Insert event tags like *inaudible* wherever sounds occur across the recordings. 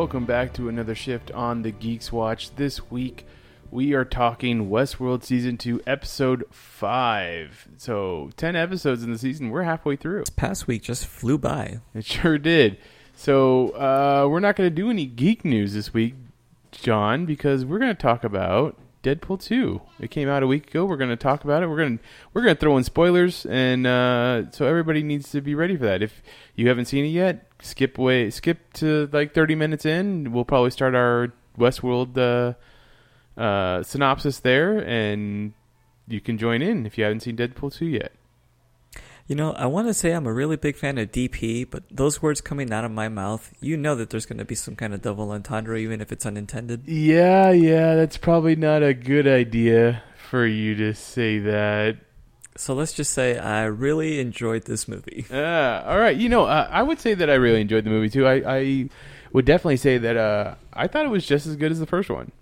Welcome back to another shift on the Geeks Watch. This week we are talking Westworld Season 2, Episode 5. So, 10 episodes in the season. We're halfway through. This Past week just flew by. It sure did. So, uh, we're not going to do any geek news this week, John, because we're going to talk about Deadpool 2. It came out a week ago. We're going to talk about it. We're going to we're going to throw in spoilers and uh, so everybody needs to be ready for that. If you haven't seen it yet, skip away skip to like 30 minutes in. We'll probably start our Westworld uh, uh, synopsis there and you can join in if you haven't seen Deadpool 2 yet. You know, I want to say I'm a really big fan of DP, but those words coming out of my mouth, you know that there's going to be some kind of double entendre, even if it's unintended. Yeah, yeah, that's probably not a good idea for you to say that. So let's just say I really enjoyed this movie. *laughs* Ah, all right. You know, uh, I would say that I really enjoyed the movie too. I, I would definitely say that uh, I thought it was just as good as the first one.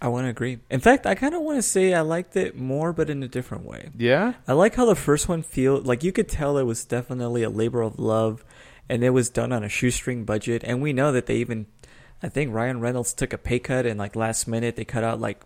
I want to agree. In fact, I kind of want to say I liked it more, but in a different way. Yeah. I like how the first one feel like you could tell it was definitely a labor of love, and it was done on a shoestring budget. And we know that they even, I think Ryan Reynolds took a pay cut, and like last minute they cut out like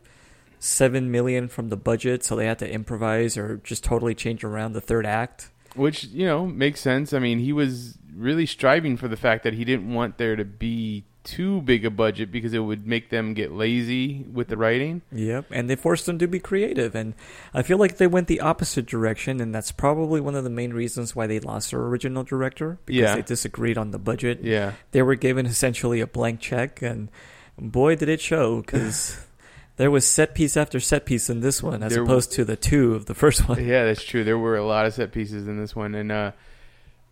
seven million from the budget, so they had to improvise or just totally change around the third act. Which you know makes sense. I mean, he was really striving for the fact that he didn't want there to be too big a budget because it would make them get lazy with the writing. Yep, and they forced them to be creative, and I feel like they went the opposite direction, and that's probably one of the main reasons why they lost their original director because Yeah. they disagreed on the budget. Yeah. They were given essentially a blank check, and boy, did it show because. *laughs* There was set piece after set piece in this one, as There- opposed to the two of the first one. Yeah, that's true. There were a lot of set pieces in this one, and uh,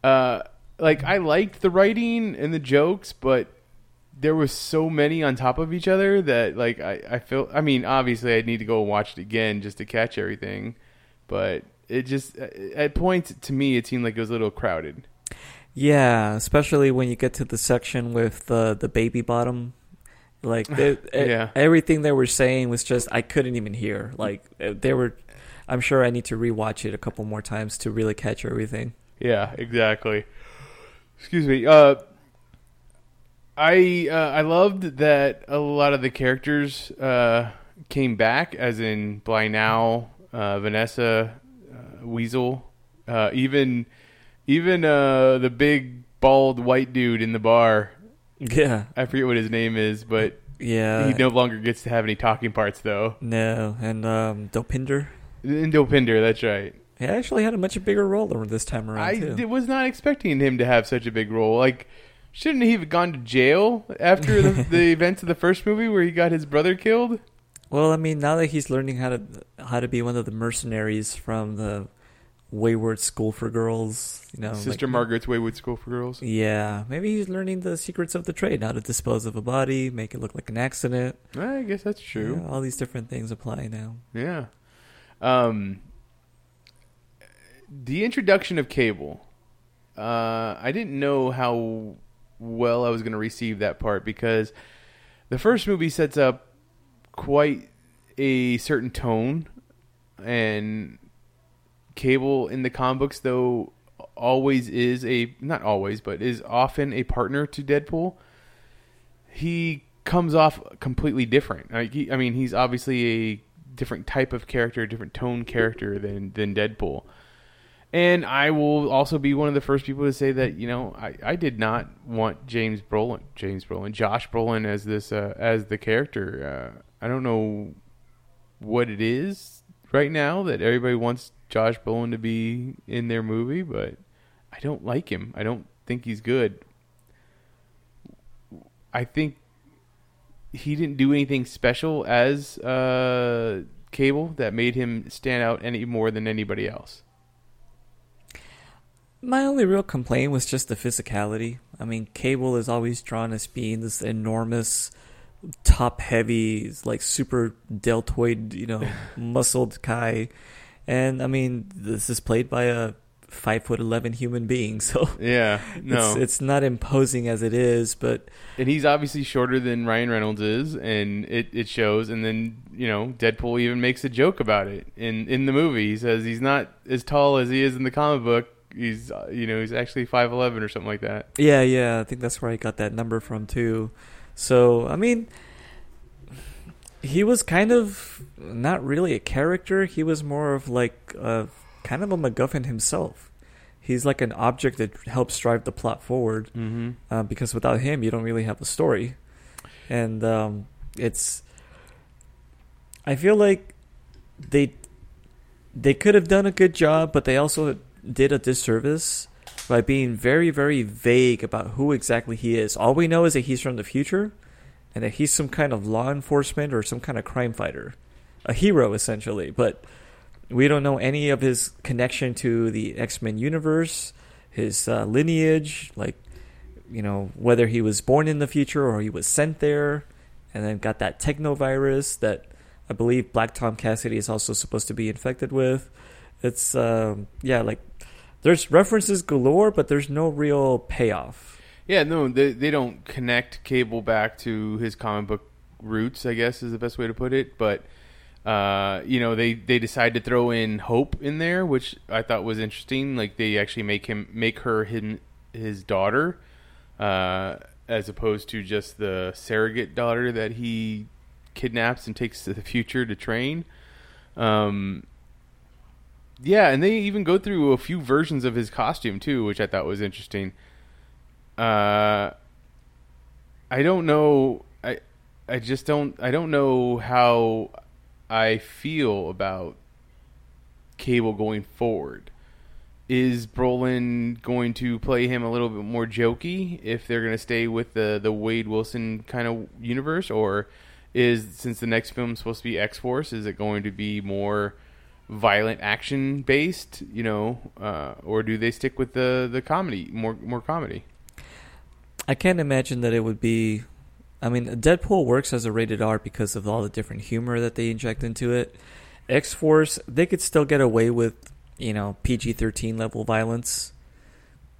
uh, like I liked the writing and the jokes, but there was so many on top of each other that like I I feel. I mean, obviously, I'd need to go and watch it again just to catch everything, but it just at points to me it seemed like it was a little crowded. Yeah, especially when you get to the section with the the baby bottom. Like *laughs* they, Yeah. everything they were saying was just I couldn't even hear. Like uh, they were. I'm sure I need to rewatch it a couple more times to really catch everything. Yeah, exactly. Excuse me. Uh, I uh, I loved that a lot of the characters uh, came back, as in Blind Al, uh, Vanessa, uh, Weasel, uh, even even uh, the big bald white dude in the bar. *laughs* Yeah, I forget what his name is, but yeah. he no longer gets to have any talking parts, though. no, and um, Dopinder. Indopinder, that's right. He actually had a much bigger role this time around I too. was not expecting him to have such a big role. Like, shouldn't he have gone to jail after the, *laughs* the events of the first movie where he got his brother killed? Well, I mean, now that he's learning how to how to be one of the mercenaries from the Wayward School for Girls, you know, Sister like- Margaret's Wayward School for Girls. Yeah, maybe he's learning the secrets of the trade, how to dispose of a body, make it look like an accident. I guess that's true. Yeah, all these different things apply now. Yeah. Um, the introduction of Cable. Uh, I didn't know how well I was going to receive that part because the first movie sets up quite a certain tone, and Cable in the comic books, though, always is a not always, but is often a partner to Deadpool. He comes off completely different. Like he, I mean, he's obviously a different type of character, a different tone character than than Deadpool. And I will also be one of the first people to say that you know I, I did not want James Brolin, James Brolin, Josh Brolin as this uh, as the character. Uh, I don't know what it is right now that everybody wants Josh Brolin to be in their movie, but I don't like him. I don't think he's good. I think he didn't do anything special as uh, Cable that made him stand out any more than anybody else. My only real complaint was just the physicality. I mean, Cable is always drawn as being this enormous, top heavy, like super deltoid, you know, *laughs* muscled guy. And I mean, this is played by a five foot eleven human being, *laughs* so Yeah, no, it's, it's not imposing as it is, but and he's obviously shorter than Ryan Reynolds is, and it, it shows. And then you know, Deadpool even makes a joke about it in in the movie. He says he's not as tall as he is in the comic book. He's uh, you know he's actually five eleven or something like that. Yeah, yeah, I think that's where I got that number from too. So, I mean, he was kind of not really a character. He was more of like a kind of a MacGuffin himself. He's like an object that helps drive the plot forward. Mm-hmm. Uh, because without him, you don't really have a story, and um, it's. I feel like they they could have done a good job, but they also did a disservice by being very, very vague about who exactly he is. All we know is that he's from the future and that he's some kind of law enforcement or some kind of crime fighter. A hero, essentially. But we don't know any of his connection to the X Men universe, his uh, lineage, like, you know, whether he was born in the future or he was sent there and then got that technovirus that I believe Black Tom Cassidy is also supposed to be infected with. It's, um, yeah, like, there's references galore, but there's no real payoff. Yeah, no, they they don't connect Cable back to his comic book roots. I guess is the best way to put it. But uh, you know, they they decide to throw in Hope in there, which I thought was interesting. Like they actually make him make her him his daughter, uh, as opposed to just the surrogate daughter that he kidnaps and takes to the future to train. Um, yeah, and they even go through a few versions of his costume too, which I thought was interesting. Uh, I don't know. I I just don't. I don't know how I feel about Cable going forward. Is Brolin going to play him a little bit more jokey if they're going to stay with the the Wade Wilson kind of universe, or is since the next film is supposed to be X Force, is it going to be more violent action based? You know, uh, or do they stick with the the comedy more more comedy? I can't imagine that it would be. I mean, Deadpool works as a rated R because of all the different humor that they inject into it. X Force, they could still get away with, you know, PG 13 level violence.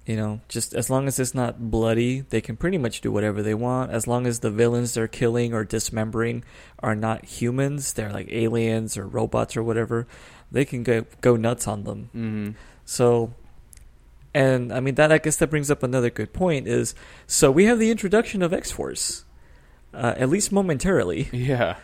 You know, just as long as it's not bloody, they can pretty much do whatever they want. As long as the villains they're killing or dismembering are not humans, they're like aliens or robots or whatever, they can go, go nuts on them. Mm-hmm. So, and I mean that I guess that brings up another good point is so we have the introduction of X Force, uh, at least momentarily, *laughs* Yeah.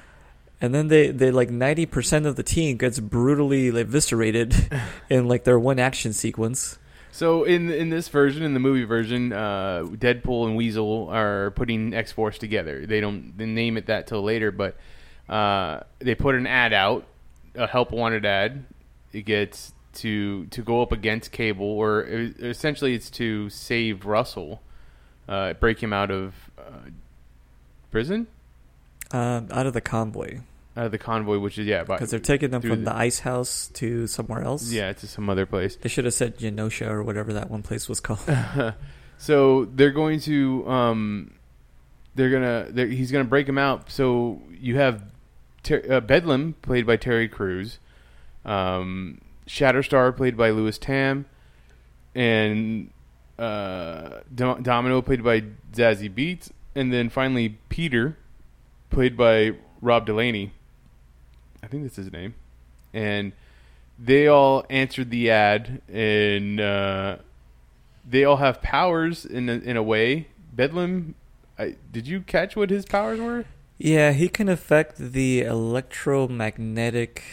and then they they like ninety percent of the team gets brutally eviscerated *laughs* in like their one action sequence. So in in this version, in the movie version, uh, Deadpool and Weasel are putting X Force together. They don't they name it that till later, but uh, they put an ad out, a help wanted ad. It gets to to go up against Cable, or essentially it's to save Russell, uh, break him out of uh, prison, Uh, out of the convoy out of the convoy, which is yeah, because they're taking them from the- the ice house to somewhere else. yeah, to some other place. they should have said Genosha or whatever that one place was called. *laughs* so they're going to um, they're gonna they're, he's gonna break him out. So you have Ter- uh, Bedlam played by Terry Crews, um, Shatterstar played by Lewis Tan, and uh, Dom- Domino played by Zazie Beetz, and then finally Peter played by Rob Delaney. I think that's his name, and they all answered the ad and. Uh, they all have powers in a, in a way. Bedlam, I, did you catch what his powers were? Yeah, he can affect the electromagnetic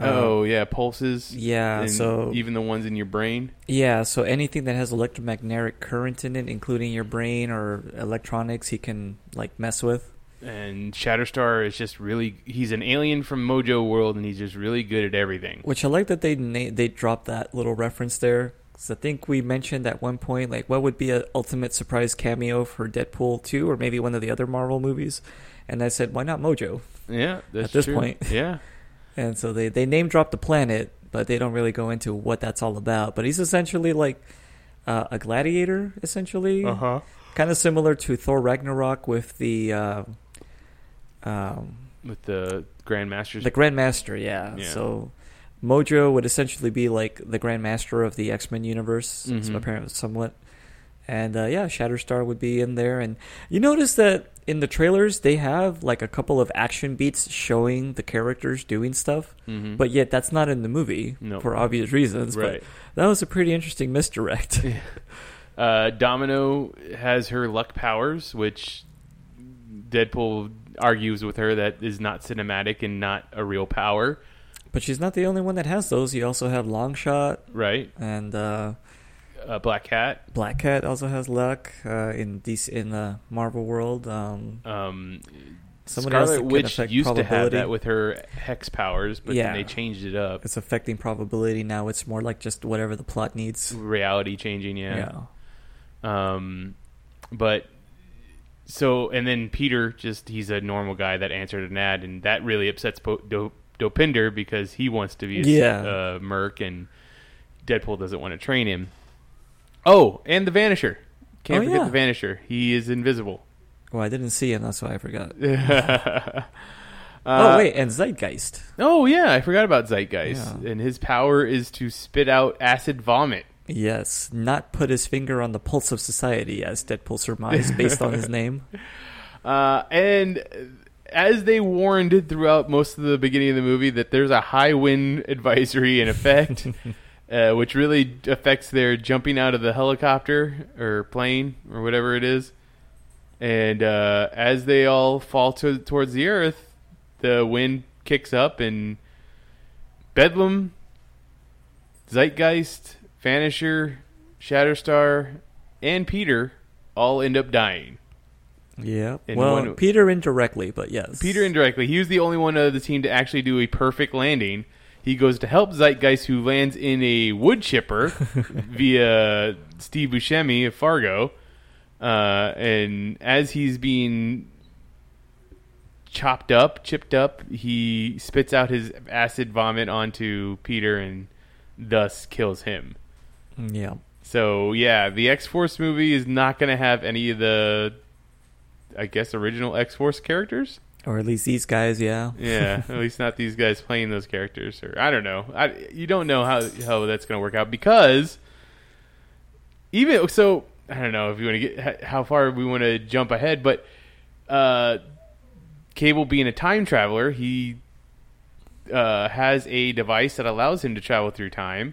Uh, oh yeah, pulses. yeah, and so even the ones in your brain. yeah, so anything that has electromagnetic current in it, including your brain or electronics, he can like mess with. And Shatterstar is just really he's an alien from Mojo World and he's just really good at everything. Which I like that they na- they dropped that little reference there. Because I think we mentioned at one point like what would be an ultimate surprise cameo for Deadpool two or maybe one of the other Marvel movies, and I said why not Mojo? Yeah, that's At this true. point. Yeah. *laughs* And so they they name drop the planet, but they don't really go into what that's all about. But he's essentially like uh, a gladiator, essentially, huh. kind of similar to Thor Ragnarok with the. Uh, um, With the Grandmasters. The Grandmaster, yeah. Yeah. So Mojo would essentially be like the Grandmaster of the X Men universe, so Mhm. apparently somewhat. And uh, yeah, Shatterstar would be in there. And you notice that in the trailers, they have like a couple of action beats showing the characters doing stuff, Mhm. but yet that's not in the movie No. for obvious reasons. right. But that was a pretty interesting misdirect. *laughs* Uh, Domino has her luck powers, which Deadpool argues with her that is not cinematic and not a real power, but she's not the only one that has those. You also have Longshot right? and. Uh, Uh, Black Cat. Black Cat also has luck uh, in DC in the Marvel world. Um, Um, Someone else Scarlet Witch used to have that with her hex powers, but Yeah. then they changed it up. it's affecting probability now. It's more like just whatever the plot needs. Reality changing, yeah. Um, but so and then Peter just he's a normal guy that answered an ad, and that really upsets po- Do- Dopinder because he wants to be a Yeah. uh, merc, and Deadpool doesn't want to train him. Oh, and the Vanisher. Can't Oh, forget yeah. the Vanisher. He is invisible. Well, I didn't see him. That's why I forgot. *laughs* Uh, oh wait, and Zeitgeist. Oh yeah, I forgot about Zeitgeist, Yeah. and his power is to spit out acid vomit. Yes, not put his finger on the pulse of society, as Deadpool surmised based on his *laughs* name. Uh, and as they warned throughout most of the beginning of the movie that there's a high wind advisory in effect, *laughs* uh, which really affects their jumping out of the helicopter or plane or whatever it is. And uh, as they all fall to, towards the earth, the wind kicks up and Bedlam, Zeitgeist, Vanisher, Shatterstar, and Peter all end up dying. Yeah. And well, one- Peter indirectly, but yes. Peter indirectly. He was the only one of the team to actually do a perfect landing. He goes to help Zeitgeist, who lands in a wood chipper *laughs* via Steve Buscemi of Fargo. Uh, and as he's being chopped up, chipped up, he spits out his acid vomit onto Peter and thus kills him. Yeah. So yeah, the X Force movie is not going to have any of the, I guess, original X Force characters. Or at least these guys, yeah. Yeah, *laughs* at least not these guys playing those characters, or I don't know. I, you don't know how how that's going to work out because even so, I don't know if you want to get how far we want to jump ahead, but uh, Cable being a time traveler, he uh, has a device that allows him to travel through time.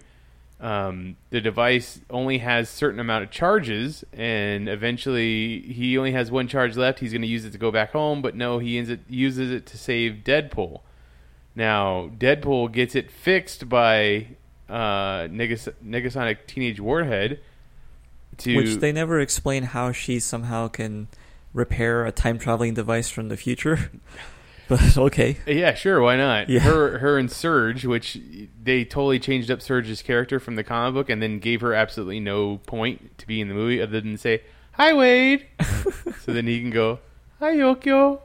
Um, the device only has certain amount of charges, and eventually he only has one charge left. He's going to use it to go back home, but no, he it, uses it to save Deadpool. Now Deadpool gets it fixed by uh, Negas- Negasonic Teenage Warhead. To Which they never explain how she somehow can repair a time traveling device from the future. *laughs* *laughs* but okay. Yeah, sure. Why not? Yeah. Her, her and Surge, which they totally changed up Surge's character from the comic book, and then gave her absolutely no point to be in the movie other than say "Hi, Wade," *laughs* so then he can go "Hi, Yukio."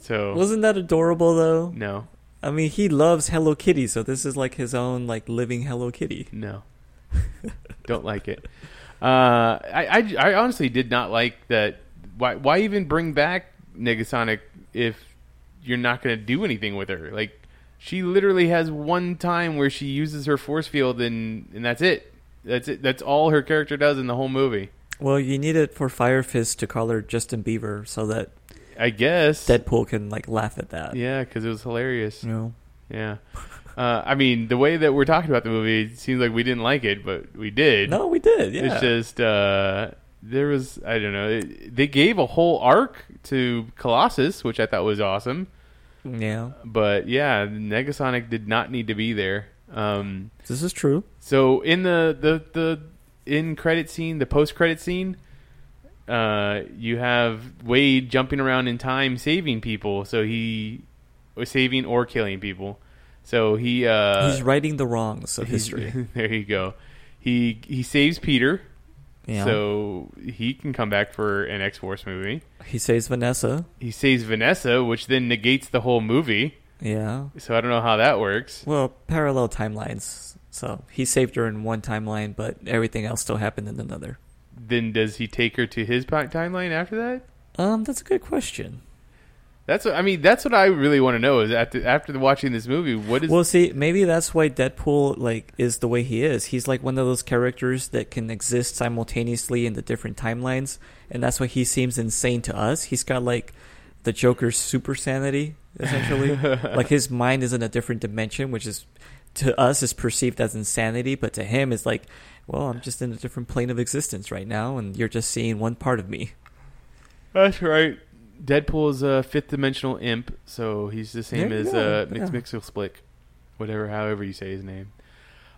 So Wasn't that adorable though? no, I mean, he loves Hello Kitty, so this is like his own like living Hello Kitty. no, don't like it. Uh, I, I, I honestly did not like that. Why, why even bring back Negasonic if you're not going to do anything with her? Like, she literally has one time where she uses her force field, and and that's it. That's it. That's all her character does in the whole movie. Well, you need it for Fire Fist to call her Justin Bieber so that I guess. Deadpool can like laugh at that. Yeah, because it was hilarious. You know. Yeah. Uh, I mean, the way that we're talking about the movie it seems like we didn't like it, but we did. No, we did. Yeah. It's just uh, there was I don't know. It, they gave a whole arc to Colossus, which I thought was awesome. Yeah, But yeah, Negasonic did not need to be there. Um, this is true. so in the the the in credit scene, the post credit scene, uh, you have Wade jumping around in time, saving people. So he was saving or killing people. So he uh, He's righting the wrongs of history. *laughs* there you go. He he saves Peter, Yeah. so he can come back for an X Force movie. he saves Vanessa. He saves Vanessa, which then negates the whole movie. Yeah. So I don't know how that works. Well, parallel timelines. So he saved her in one timeline, but everything else still happened in another. Then does he take her to his timeline after that? Um, that's a good question. That's what I mean. That's what I really want to know. Is after after watching this movie, what is Well, see, maybe that's why Deadpool like is the way he is. He's like one of those characters that can exist simultaneously in the different timelines, and that's why he seems insane to us. He's got like the Joker's super sanity, essentially. *laughs* like his mind is in a different dimension, which is to us is perceived as insanity, but to him is like, well, I'm just in a different plane of existence right now, and you're just seeing one part of me. That's right. Deadpool is a fifth dimensional imp, so he's the same There as uh, Mix yeah. Mixelsplick, whatever, however you say his name.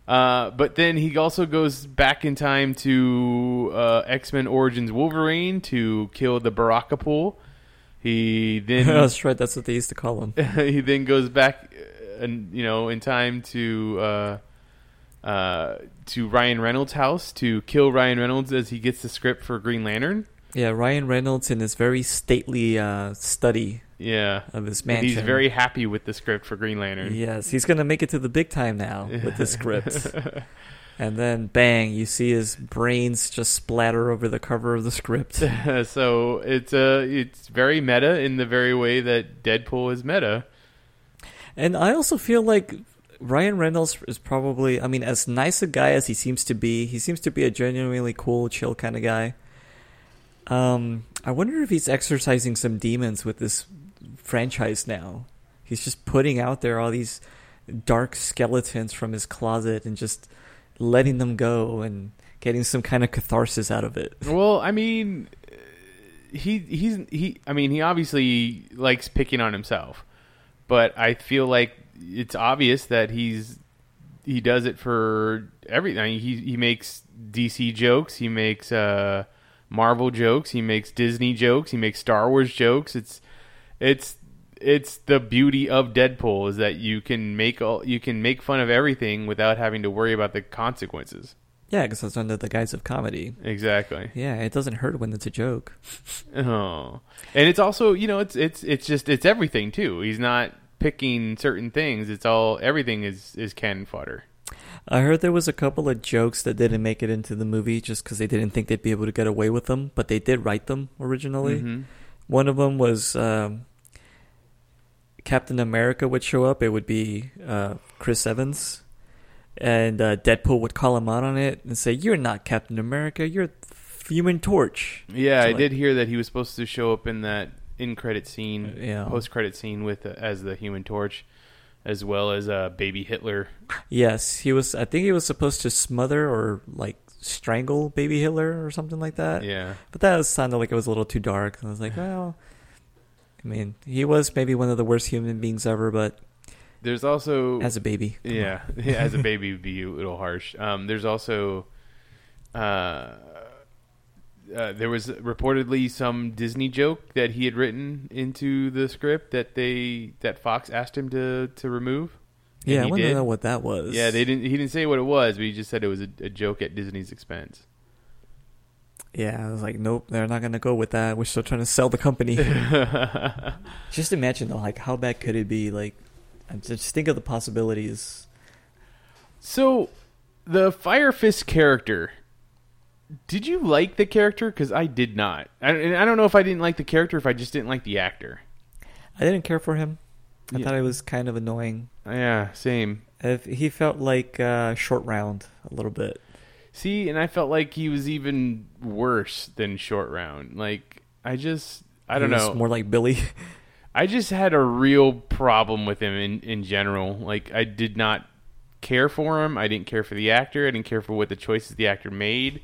Uh, but then he also goes back in time to uh, X Men Origins Wolverine to kill the Baraka Pool. He then *laughs* that's right. That's what they used to call him. *laughs* he then goes back, uh, and you know, in time to uh, uh, to Ryan Reynolds' house to kill Ryan Reynolds as he gets the script for Green Lantern. Yeah, Ryan Reynolds in his very stately uh, study Yeah, of his And mansion. he's very happy with the script for Green Lantern. Yes, he's gonna make it to the big time now *laughs* with the script. *laughs* and then bang, you see his brains just splatter over the cover of the script. *laughs* so it's uh, it's very meta in the very way that Deadpool is meta. And I also feel like Ryan Reynolds is probably, I mean, as nice a guy as he seems to be, he seems to be a genuinely cool, chill kind of guy. Um, I wonder if he's exercising some demons with this franchise now. He's just putting out there all these dark skeletons from his closet and just letting them go and getting some kind of catharsis out of it. *laughs* Well, I mean, he he's he. I mean, he obviously likes picking on himself, but I feel like it's obvious that he's he does it for everything. I mean, he he makes DC jokes, he makes uh, Marvel jokes, he makes Disney jokes, he makes Star Wars jokes. It's it's it's the beauty of Deadpool is that you can make all you can make fun of everything without having to worry about the consequences. Yeah, because it's under the guise of comedy. Exactly. Yeah, it doesn't hurt when it's a joke. *laughs* Oh, and it's also you know it's it's it's just it's everything too. He's not picking certain things. It's all everything is is cannon fodder. I heard there was a couple of jokes that didn't make it into the movie just because they didn't think they'd be able to get away with them, but they did write them originally. Mhm. One of them was um, Captain America would show up. It would be uh, Chris Evans, and uh, Deadpool would call him out on it and say, "You're not Captain America. You're Human Torch." Yeah, So, I like- did hear that he was supposed to show up in that in credit scene, Yeah. post credit scene with uh, as the Human Torch, as well as uh, Baby Hitler. Yes, he was. I think he was supposed to smother or like strangle Baby Hitler or something like that. Yeah, But that was, sounded like it was a little too dark. I was like, well, I mean, he was maybe one of the worst human beings ever, but there's also as a baby, come yeah, *laughs* as a *laughs* baby would be a little harsh. Um, there's also, uh, uh, there was reportedly some Disney joke that he had written into the script that they that Fox asked him to to remove. Yeah, I he want to know what that was. Yeah, they didn't. He didn't say what it was, but he just said it was a, a joke at Disney's expense. Yeah, I was like, nope, they're not gonna go with that. We're still trying to sell the company. *laughs* just imagine though, like how bad could it be? Like, just think of the possibilities. so, the Fire Fist character. Did you like the character? Because I did not. I, and I don't know if I didn't like the character, if I just didn't like the actor. I didn't care for him. I Yeah. thought it was kind of annoying. Yeah, same. If he felt like uh, short round a little bit. See, and I felt like he was even worse than Short Round. Like, I just, I don't He was know. more like Billy. *laughs* I just had a real problem with him in, in general. Like, I did not care for him. I didn't care for the actor. I didn't care for what the choices the actor made.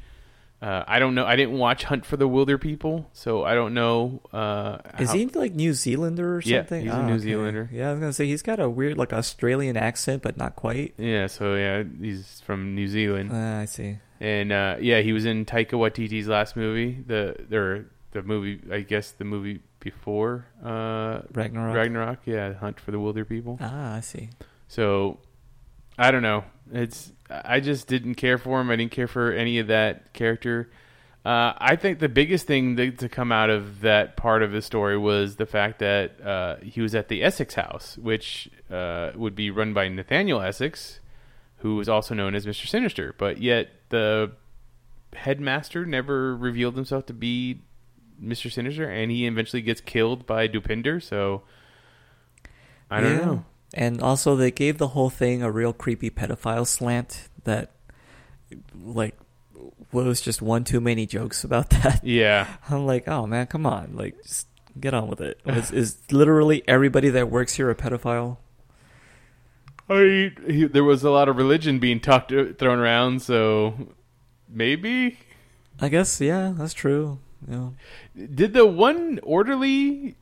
Uh, I don't know. I didn't watch Hunt for the Wilderpeople, so I don't know. Uh, Is how- he like New Zealander or Yeah, something? he's a Ah, New okay. Zealander. Yeah, I was gonna say he's got a weird like Australian accent, but not quite. Yeah, so yeah, he's from New Zealand, Ah, I see. and uh, yeah, he was in Taika Waititi's last movie, the or the movie, I guess the movie before uh, Ragnarok. Ragnarok. Yeah, Hunt for the Wilderpeople. Ah, I see. So I don't know. It's I just didn't care for him. I didn't care for any of that character. Uh, I think the biggest thing that, to come out of that part of the story was the fact that uh, he was at the Essex House, which uh, would be run by Nathaniel Essex, who was also known as Mister Sinister. But yet the headmaster never revealed himself to be Mister Sinister, and he eventually gets killed by Dopinder. So I don't Yeah. know. And also, they gave the whole thing a real creepy pedophile slant that, like, was just one too many jokes about *laughs* that. Yeah. I'm like, oh man, come on, like, just get on with it. *sighs* Is, is literally everybody that works here a pedophile? I he, there was a lot of religion being talked thrown around, so maybe I guess, yeah, that's true. Yeah. did the one orderly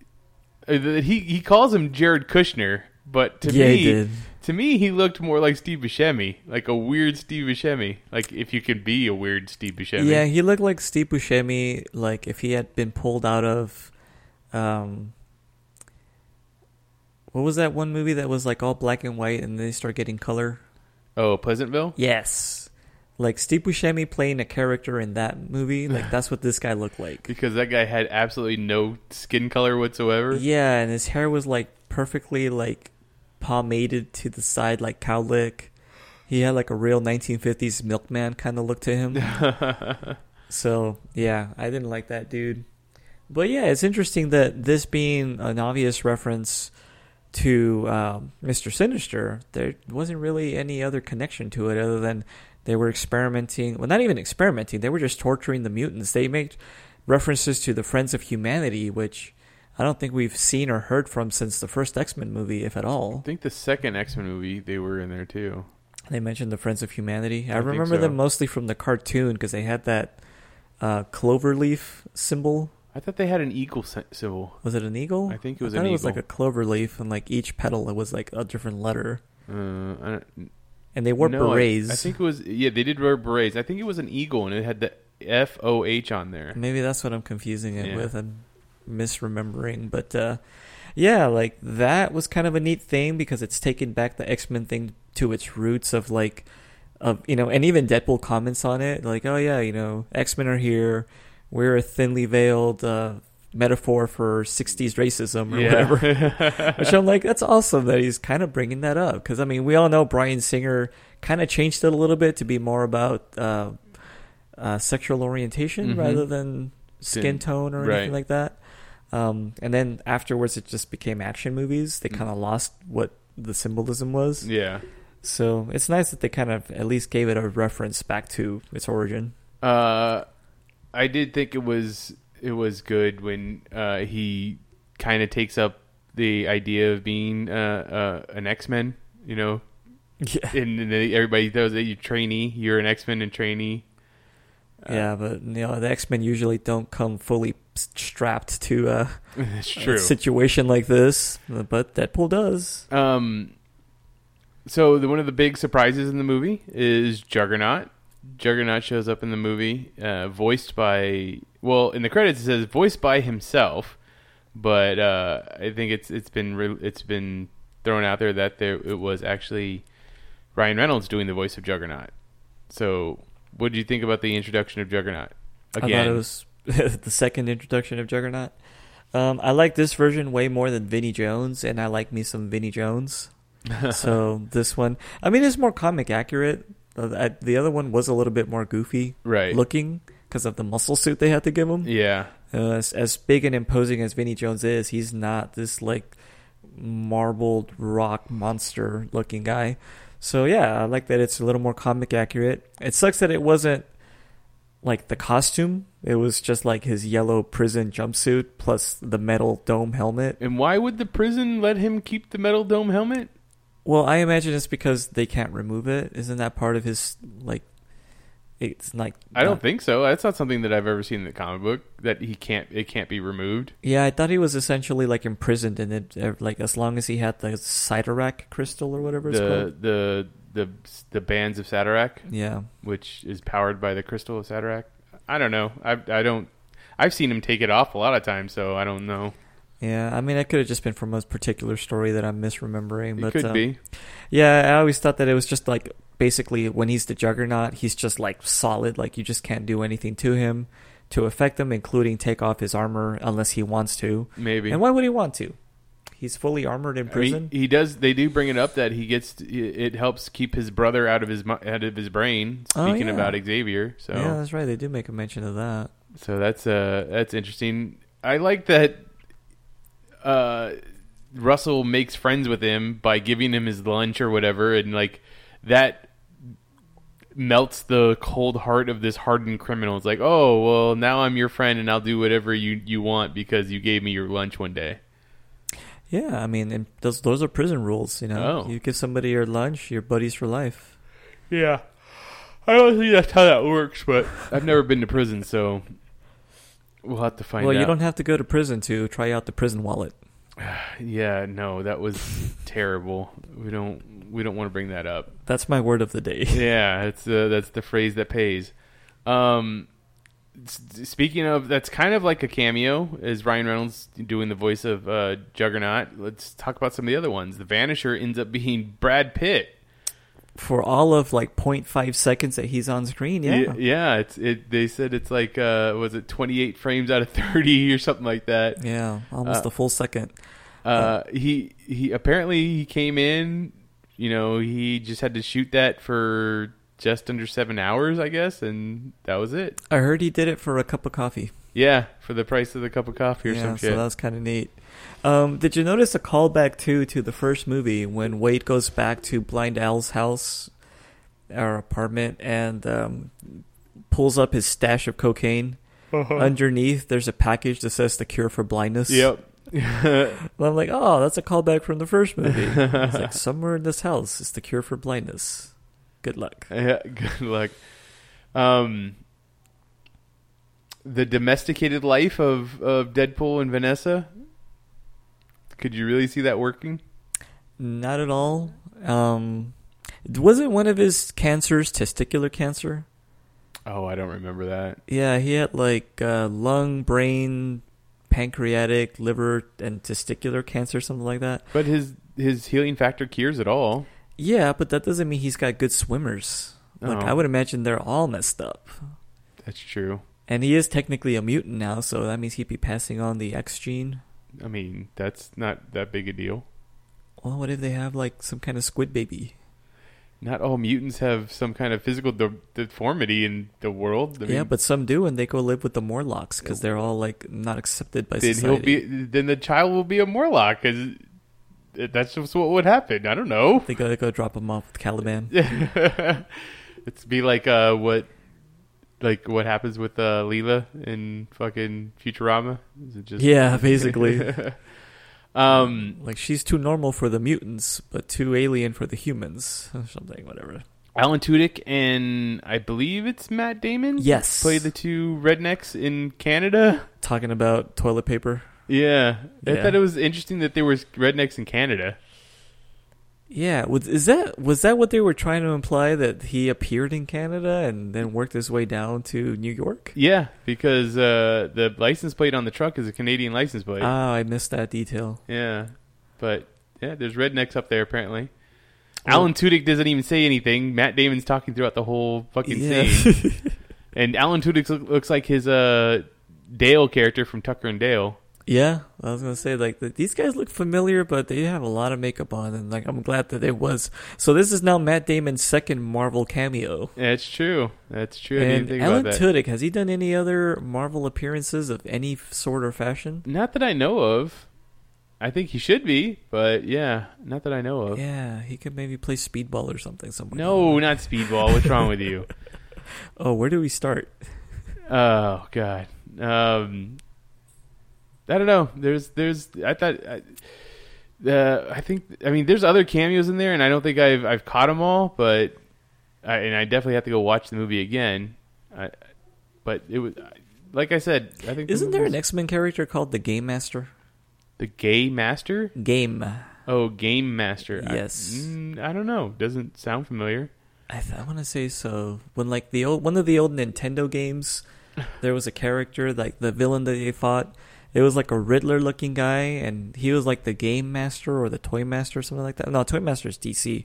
uh, that he he calls him Jared Kushner, but to yeah, me to me he looked more like Steve Buscemi, like a weird Steve Buscemi, like if you could be a weird Steve Buscemi. Yeah, he looked like Steve Buscemi, like if he had been pulled out of, um, what was that one movie that was like all black and white and they start getting color? Oh, Pleasantville. Yes, like Steve Buscemi playing a character in that movie, like *sighs* that's what this guy looked like. Because that guy had absolutely no skin color whatsoever. Yeah, and his hair was like perfectly like pomaded to the side, like cowlick. He had like a real 1950s milkman kind of look to him. *laughs* So yeah, I didn't like that dude. But yeah, it's interesting that this being an obvious reference to um, Mr. Sinister, there wasn't really any other connection to it other than they were experimenting. Well, not even experimenting; they were just torturing the mutants. They made references to the Friends of Humanity, which I don't think we've seen or heard from since the first X Men movie, if at all. I think the second X Men movie they were in there too. They mentioned the Friends of Humanity. I, I remember so. them mostly from the cartoon because they had that uh, clover leaf symbol I thought they had an eagle symbol. Was it an eagle? I think it was I thought an it was like a clover leaf, and like each petal, it was like a different letter. Uh, I And they wore no, I- berets. I, think it was yeah they did wear berets. I think it was an eagle and it had the F O H on there. Maybe that's what I'm confusing it Yeah. with. I'm misremembering, but uh, yeah, like that was kind of a neat thing because it's taken back the X Men thing to its roots of like, of you know, and even Deadpool comments on it, like, oh yeah, you know, X Men are here. We're a thinly veiled uh, metaphor for '60s racism or whatever. *laughs* Which I'm like, that's awesome that he's kind of bringing that up because I mean, we all know Bryan Singer kind of changed it a little bit to be more about uh, uh, sexual orientation Mhm. rather than skin Skin- tone or right. anything like that. Um, and then afterwards, it just became action movies. They Mm. kind of lost what the symbolism was. yeah. So it's nice that they kind of at least gave it a reference back to its origin. Uh, I did think it was it was good when uh, he kind of takes up the idea of being uh, uh, an X Men. You know, *laughs* Yeah. and, and everybody knows that you trainee, you're an X Men and trainee. Uh, Yeah, but you know the X Men usually don't come fully strapped to uh, *laughs* it's a situation like this, but Deadpool does. Um, so the, one of the big surprises in the movie is Juggernaut. Juggernaut shows up in the movie, uh, voiced by well, in the credits it says voiced by himself, but uh, I think it's it's been re- it's been thrown out there that there it was actually Ryan Reynolds doing the voice of Juggernaut. So, what did you think about the introduction of Juggernaut? I thought it was *laughs* the second introduction of Juggernaut. Um, I like this version way more than Vinnie Jones, and I like me some Vinnie Jones. *laughs* so this one, I mean, it's more comic accurate. Uh, the other one was a little bit more goofy right. looking because of the muscle suit they had to give him. yeah. Uh, as, as big and imposing as Vinnie Jones is, he's not this like marbled rock monster looking guy. So yeah, I like that it's a little more comic accurate. It sucks that it wasn't like the costume. It was just like his yellow prison jumpsuit plus the metal dome helmet. And why would the prison let him keep the metal dome helmet? Well, I imagine it's because they can't remove it. Isn't that part of his like It's like I don't not- think so. That's not something that I've ever seen in the comic book that he can't. It can't be removed. Yeah, I thought he was essentially like imprisoned, and it uh, like as long as he had the Cyttorak crystal or whatever it's The called. the the the bands of Cyttorak, Yeah, which is powered by the crystal of Cyttorak. I don't know. I I don't. I've seen him take it off a lot of times, so I don't know. yeah. I mean, it could have just been from a particular story that I'm misremembering. It but could um, be. Yeah, I always thought that it was just like basically when he's the Juggernaut, he's just like solid. Like you just can't do anything to him to affect him, including take off his armor unless he wants to. Maybe. And why would he want to? He's fully armored in I mean, prison. he does. They do bring it up that he gets. It helps keep his brother out of his out of his brain. Oh, Speaking yeah. about Xavier, so Yeah, that's right. They do make a mention of that. so that's uh that's interesting. I like that. Uh, Russell makes friends with him by giving him his lunch or whatever, and like that melts the cold heart of this hardened criminal. It's like, oh well, now I'm your friend, and I'll do whatever you you want because you gave me your lunch one day. Yeah, I mean, and those those are prison rules. You know, Oh. you give somebody your lunch, your buddies for life. Yeah. I don't think that's how that works, but *laughs* I've never been to prison, so we'll have to find well, out. you don't have to go to prison to try out the prison wallet. *sighs* Yeah, no, that was terrible. We don't we don't want to bring that up. That's my word of the day. *laughs* Yeah, it's uh, that's the phrase that pays. Um speaking of that's kind of like a cameo is Ryan Reynolds doing the voice of uh, Juggernaut. Let's talk about some of the other ones. The Vanisher ends up being Brad Pitt. For all of like 0.5 seconds that he's on screen, yeah. Yeah, it's it. They said it's like uh, was it twenty eight frames out of thirty *laughs* or something like that. Yeah, almost Uh, a full second. Uh, he he apparently he came in. You know, he just had to shoot that for just under seven hours, I guess, and that was it. I heard he did it for a cup of coffee. Yeah, for the price of the cup of coffee or yeah, some so that was kind of neat. Um, did you notice a callback too to the first movie when Wade goes back to Blind Al's house or apartment and um, pulls up his stash of cocaine? Underneath, there's a package that says "The Cure for Blindness." Yep. *laughs* I'm like, oh, that's a callback from the first movie. *laughs* it's like somewhere in this house is the cure for blindness. Good luck. *laughs* yeah, good luck. Um, the domesticated life of, of Deadpool and Vanessa. Could you really see that working? Not at all. Um, was it one of his cancers, testicular cancer? Oh, I don't remember that. Yeah, he had like uh, lung, brain, pancreatic, liver, and testicular cancer, something like that. But his his healing factor cures it all. Yeah, but that doesn't mean he's got good swimmers. Like Oh. I would imagine they're all messed up. That's true. And he is technically a mutant now, so that means he'd be passing on the X gene. I mean, that's not that big a deal. Well, what if they have like some kind of squid baby? Not all mutants have some kind of physical de- deformity in the world. I yeah, but some do, and they go live with the Morlocks because they're all like not accepted by then society. he'll be then the child will be a Morlock because that's just what would happen. I don't know. They gotta go drop him off with Caliban. *laughs* it's be like uh what like what happens with uh Leela in fucking Futurama? Is it just Yeah, basically. *laughs* um like she's too normal for the mutants, but too alien for the humans, or *laughs* something, whatever. Alan Tudyk and I believe it's Matt Damon. Yes. play the two rednecks in Canada. Talking about toilet paper. Yeah, I thought it was interesting that there was rednecks in Canada. Yeah, was is that was that what they were trying to imply that he appeared in Canada and then worked his way down to New York? Yeah, because uh, the license plate on the truck is a Canadian license plate. Ah, I missed that detail. yeah, but yeah, there's rednecks up there apparently. Alan Tudyk doesn't even say anything. Matt Damon's talking throughout the whole fucking Yeah. scene, *laughs* and Alan Tudyk looks like his uh, Dale character from Tucker and Dale. Yeah, I was gonna say like th- these guys look familiar, but they have a lot of makeup on, and like I'm glad that it was. So this is now Matt Damon's second Marvel cameo. That's true. That's true. And Alan. Tudyk has he done any other Marvel appearances of any sort or fashion? Not that I know of. I think he should be, but yeah, not that I know of. Yeah, he could maybe play speedball or something somewhere. No, not Speedball. What's wrong with you? *laughs* Oh, where do we start? Oh God. Um, I don't know. There's, there's. I thought. I, uh, I think. I mean, there's other cameos in there, and I don't think I've I've caught them all. But I, and I definitely have to go watch the movie again. I, but it was like I said. I think Isn't movie there an X Men character called the Game Master? the Gay Master? Game. Oh, Game Master. I- Yes. mm, I, don't know. Doesn't sound familiar. I, th- I want to say so. When like the old one of the old Nintendo games, *laughs* there was a character like the villain that they fought. It was like a Riddler looking guy, and he was like the game master or the toy master or something like that. No, toy master is DC,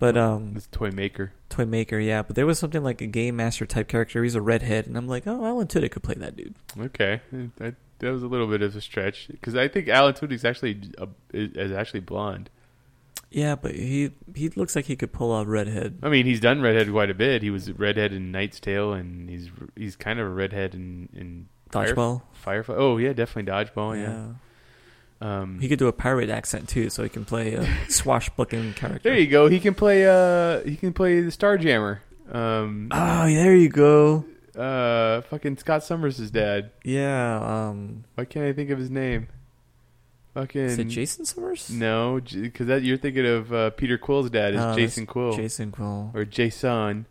but um, It's Toy Maker. toy maker, yeah. But there was something like a game master type character. He's a redhead, and I'm like, oh, Alan Tudyk could play that dude. Okay, that, that was a little bit of a stretch because I think Alan Tudyk's actually uh, is, actually blonde. Yeah, but he he looks like he could pull off redhead. I mean, he's done redhead quite a bit. He was redhead in Knight's Tale, and he's he's kind of a redhead in in Dodgeball. Firefly. Oh yeah, definitely dodgeball. Yeah. Um, He could do a pirate accent too, so he can play a *laughs* swashbuckling character. there you go. He can play. Uh, he can play the Starjammer. Um, Oh, there you go. uh, fucking Scott Summers' dad. Yeah. Um, Why can't I think of his name? Fucking. is it Jason Summers? No, because that you're thinking of uh, Peter Quill's dad is Oh, Jason Quill Jason Quill. or Jason.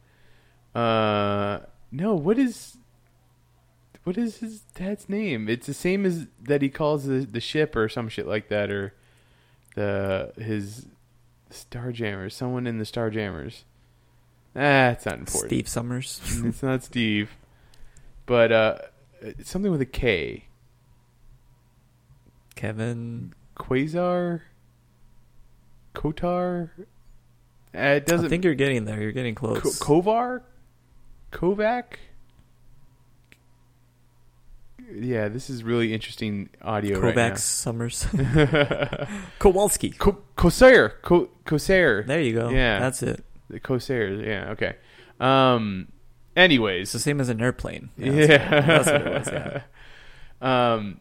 Uh, no, what is what is his dad's name? It's the same as that he calls the the ship or some shit like that or the his Starjammer, someone in the Starjammers. Ah, it's not important. Steve Summers. *laughs* it's not Steve, but uh, it's something with a K. Kevin. Quasar, Kotar. Uh, it doesn't. I think you're getting there. You're getting Ko- close. Kovar, Kovac. Yeah, this is really interesting audio Kovacs right Summers. *laughs* *laughs* Kowalski. Ko- Corsair, Ko- Corsair, There you go. Yeah. That's it. the Corsair. Yeah, okay. Um. Anyways, It's the same as an airplane. yeah, That's what it was, yeah. *laughs* Um,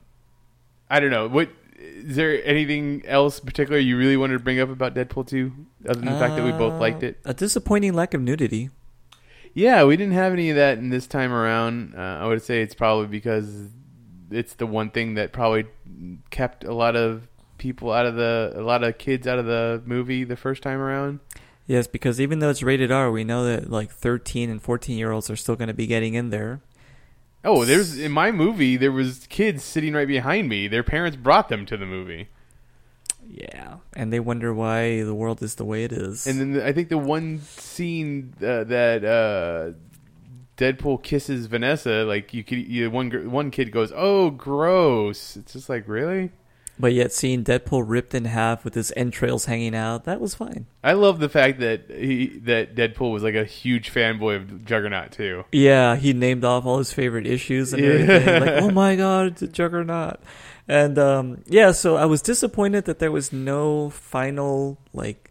I don't know. What is there anything else particular you really wanted to bring up about Deadpool two, other than the fact that we both Uh, liked it? A disappointing lack of nudity. Yeah, we didn't have any of that in this time around. Uh, I would say it's probably because it's the one thing that probably kept a lot of people out of the a lot of kids out of the movie the first time around. Yes, because even though it's rated R, we know that like 13 and 14 year olds are still going to be getting in there. Oh, there's in my movie there was kids sitting right behind me. Their parents brought them to the movie. Yeah. And they wonder why the world is the way it is. And then the, I think the one scene uh, that uh, Deadpool kisses Vanessa, like you could, you, one one kid goes, "Oh, gross!" It's just like really. but yet seeing Deadpool ripped in half with his entrails hanging out, that was fine. I love the fact that he that Deadpool was like a huge fanboy of Juggernaut too. Yeah, he named off all his favorite issues and *laughs* Yeah. everything. Like, oh my god, it's a Juggernaut. And um, yeah, so I was disappointed that there was no final like,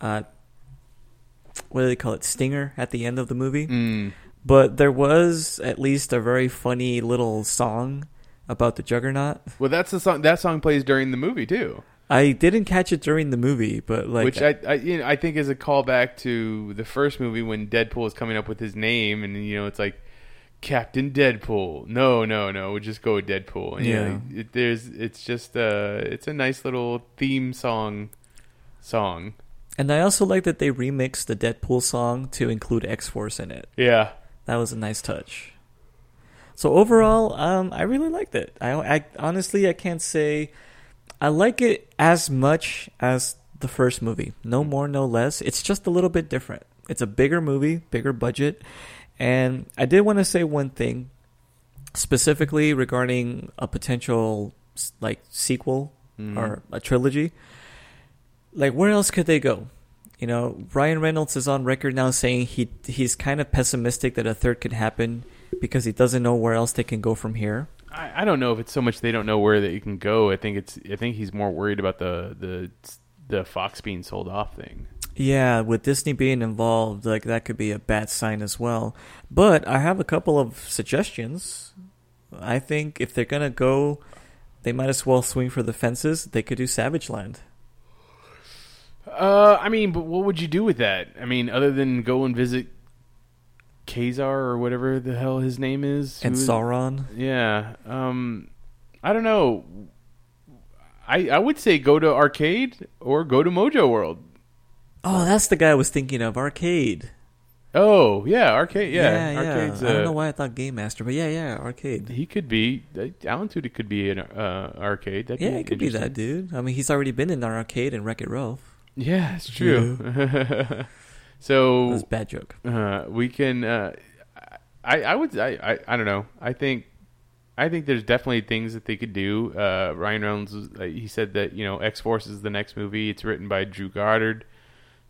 uh, what do they call it, stinger at the end of the movie. Mm. But there was at least a very funny little song about the Juggernaut. Well, that's the song. That song plays during the movie too, I didn't catch it during the movie, but like, which I I, you know, I think is a callback to the first movie when Deadpool is coming up with his name, and you know it's like Captain Deadpool. No, no, no. We'll just go with Deadpool. And, you know, Yeah. it, there's it's just uh it's a nice little theme song song. and I also like that they remixed the Deadpool song to include X Force in it. Yeah. That was a nice touch. So overall, um, I really liked it. I, I honestly I can't say I like it as much as the first movie. No more, no less. It's just a little bit different. It's a bigger movie, bigger budget, and I did want to say one thing specifically regarding a potential like sequel Mhm. or a trilogy. Like where else could they go? You know, Ryan Reynolds is on record now saying he he's kind of pessimistic that a third could happen because he doesn't know where else they can go from here. I, I don't know if it's so much they don't know where they can go. I think it's I think he's more worried about the the the Fox being sold off thing. Yeah, with Disney being involved, like that could be a bad sign as well. But I have a couple of suggestions. I think if they're gonna go, they might as well swing for the fences. They could do Savage Land. Uh, I mean, but what would you do with that? I mean, other than go and visit Ka-Zar or whatever the hell his name is, And Sauron. Yeah. Um, I don't know. I I would say go to arcade or go to Mojo World. Oh, that's the guy I was thinking of. Arcade. Oh yeah, arcade. Yeah, yeah. arcades. I don't uh, know why I thought Game Master, but yeah, yeah, arcade. He could be uh, Alan Tudyk could be an uh, arcade. That'd Yeah, be it could be that dude. I mean, he's already been in our arcade and Wreck It Ralph. Yeah, it's true. *laughs* so That's a bad joke. uh, we can. Uh, I I would I, I I don't know. I think I think there's definitely things that they could do. Uh, Ryan Reynolds was- uh, he said that you know X Force is the next movie. It's written by Drew Goddard,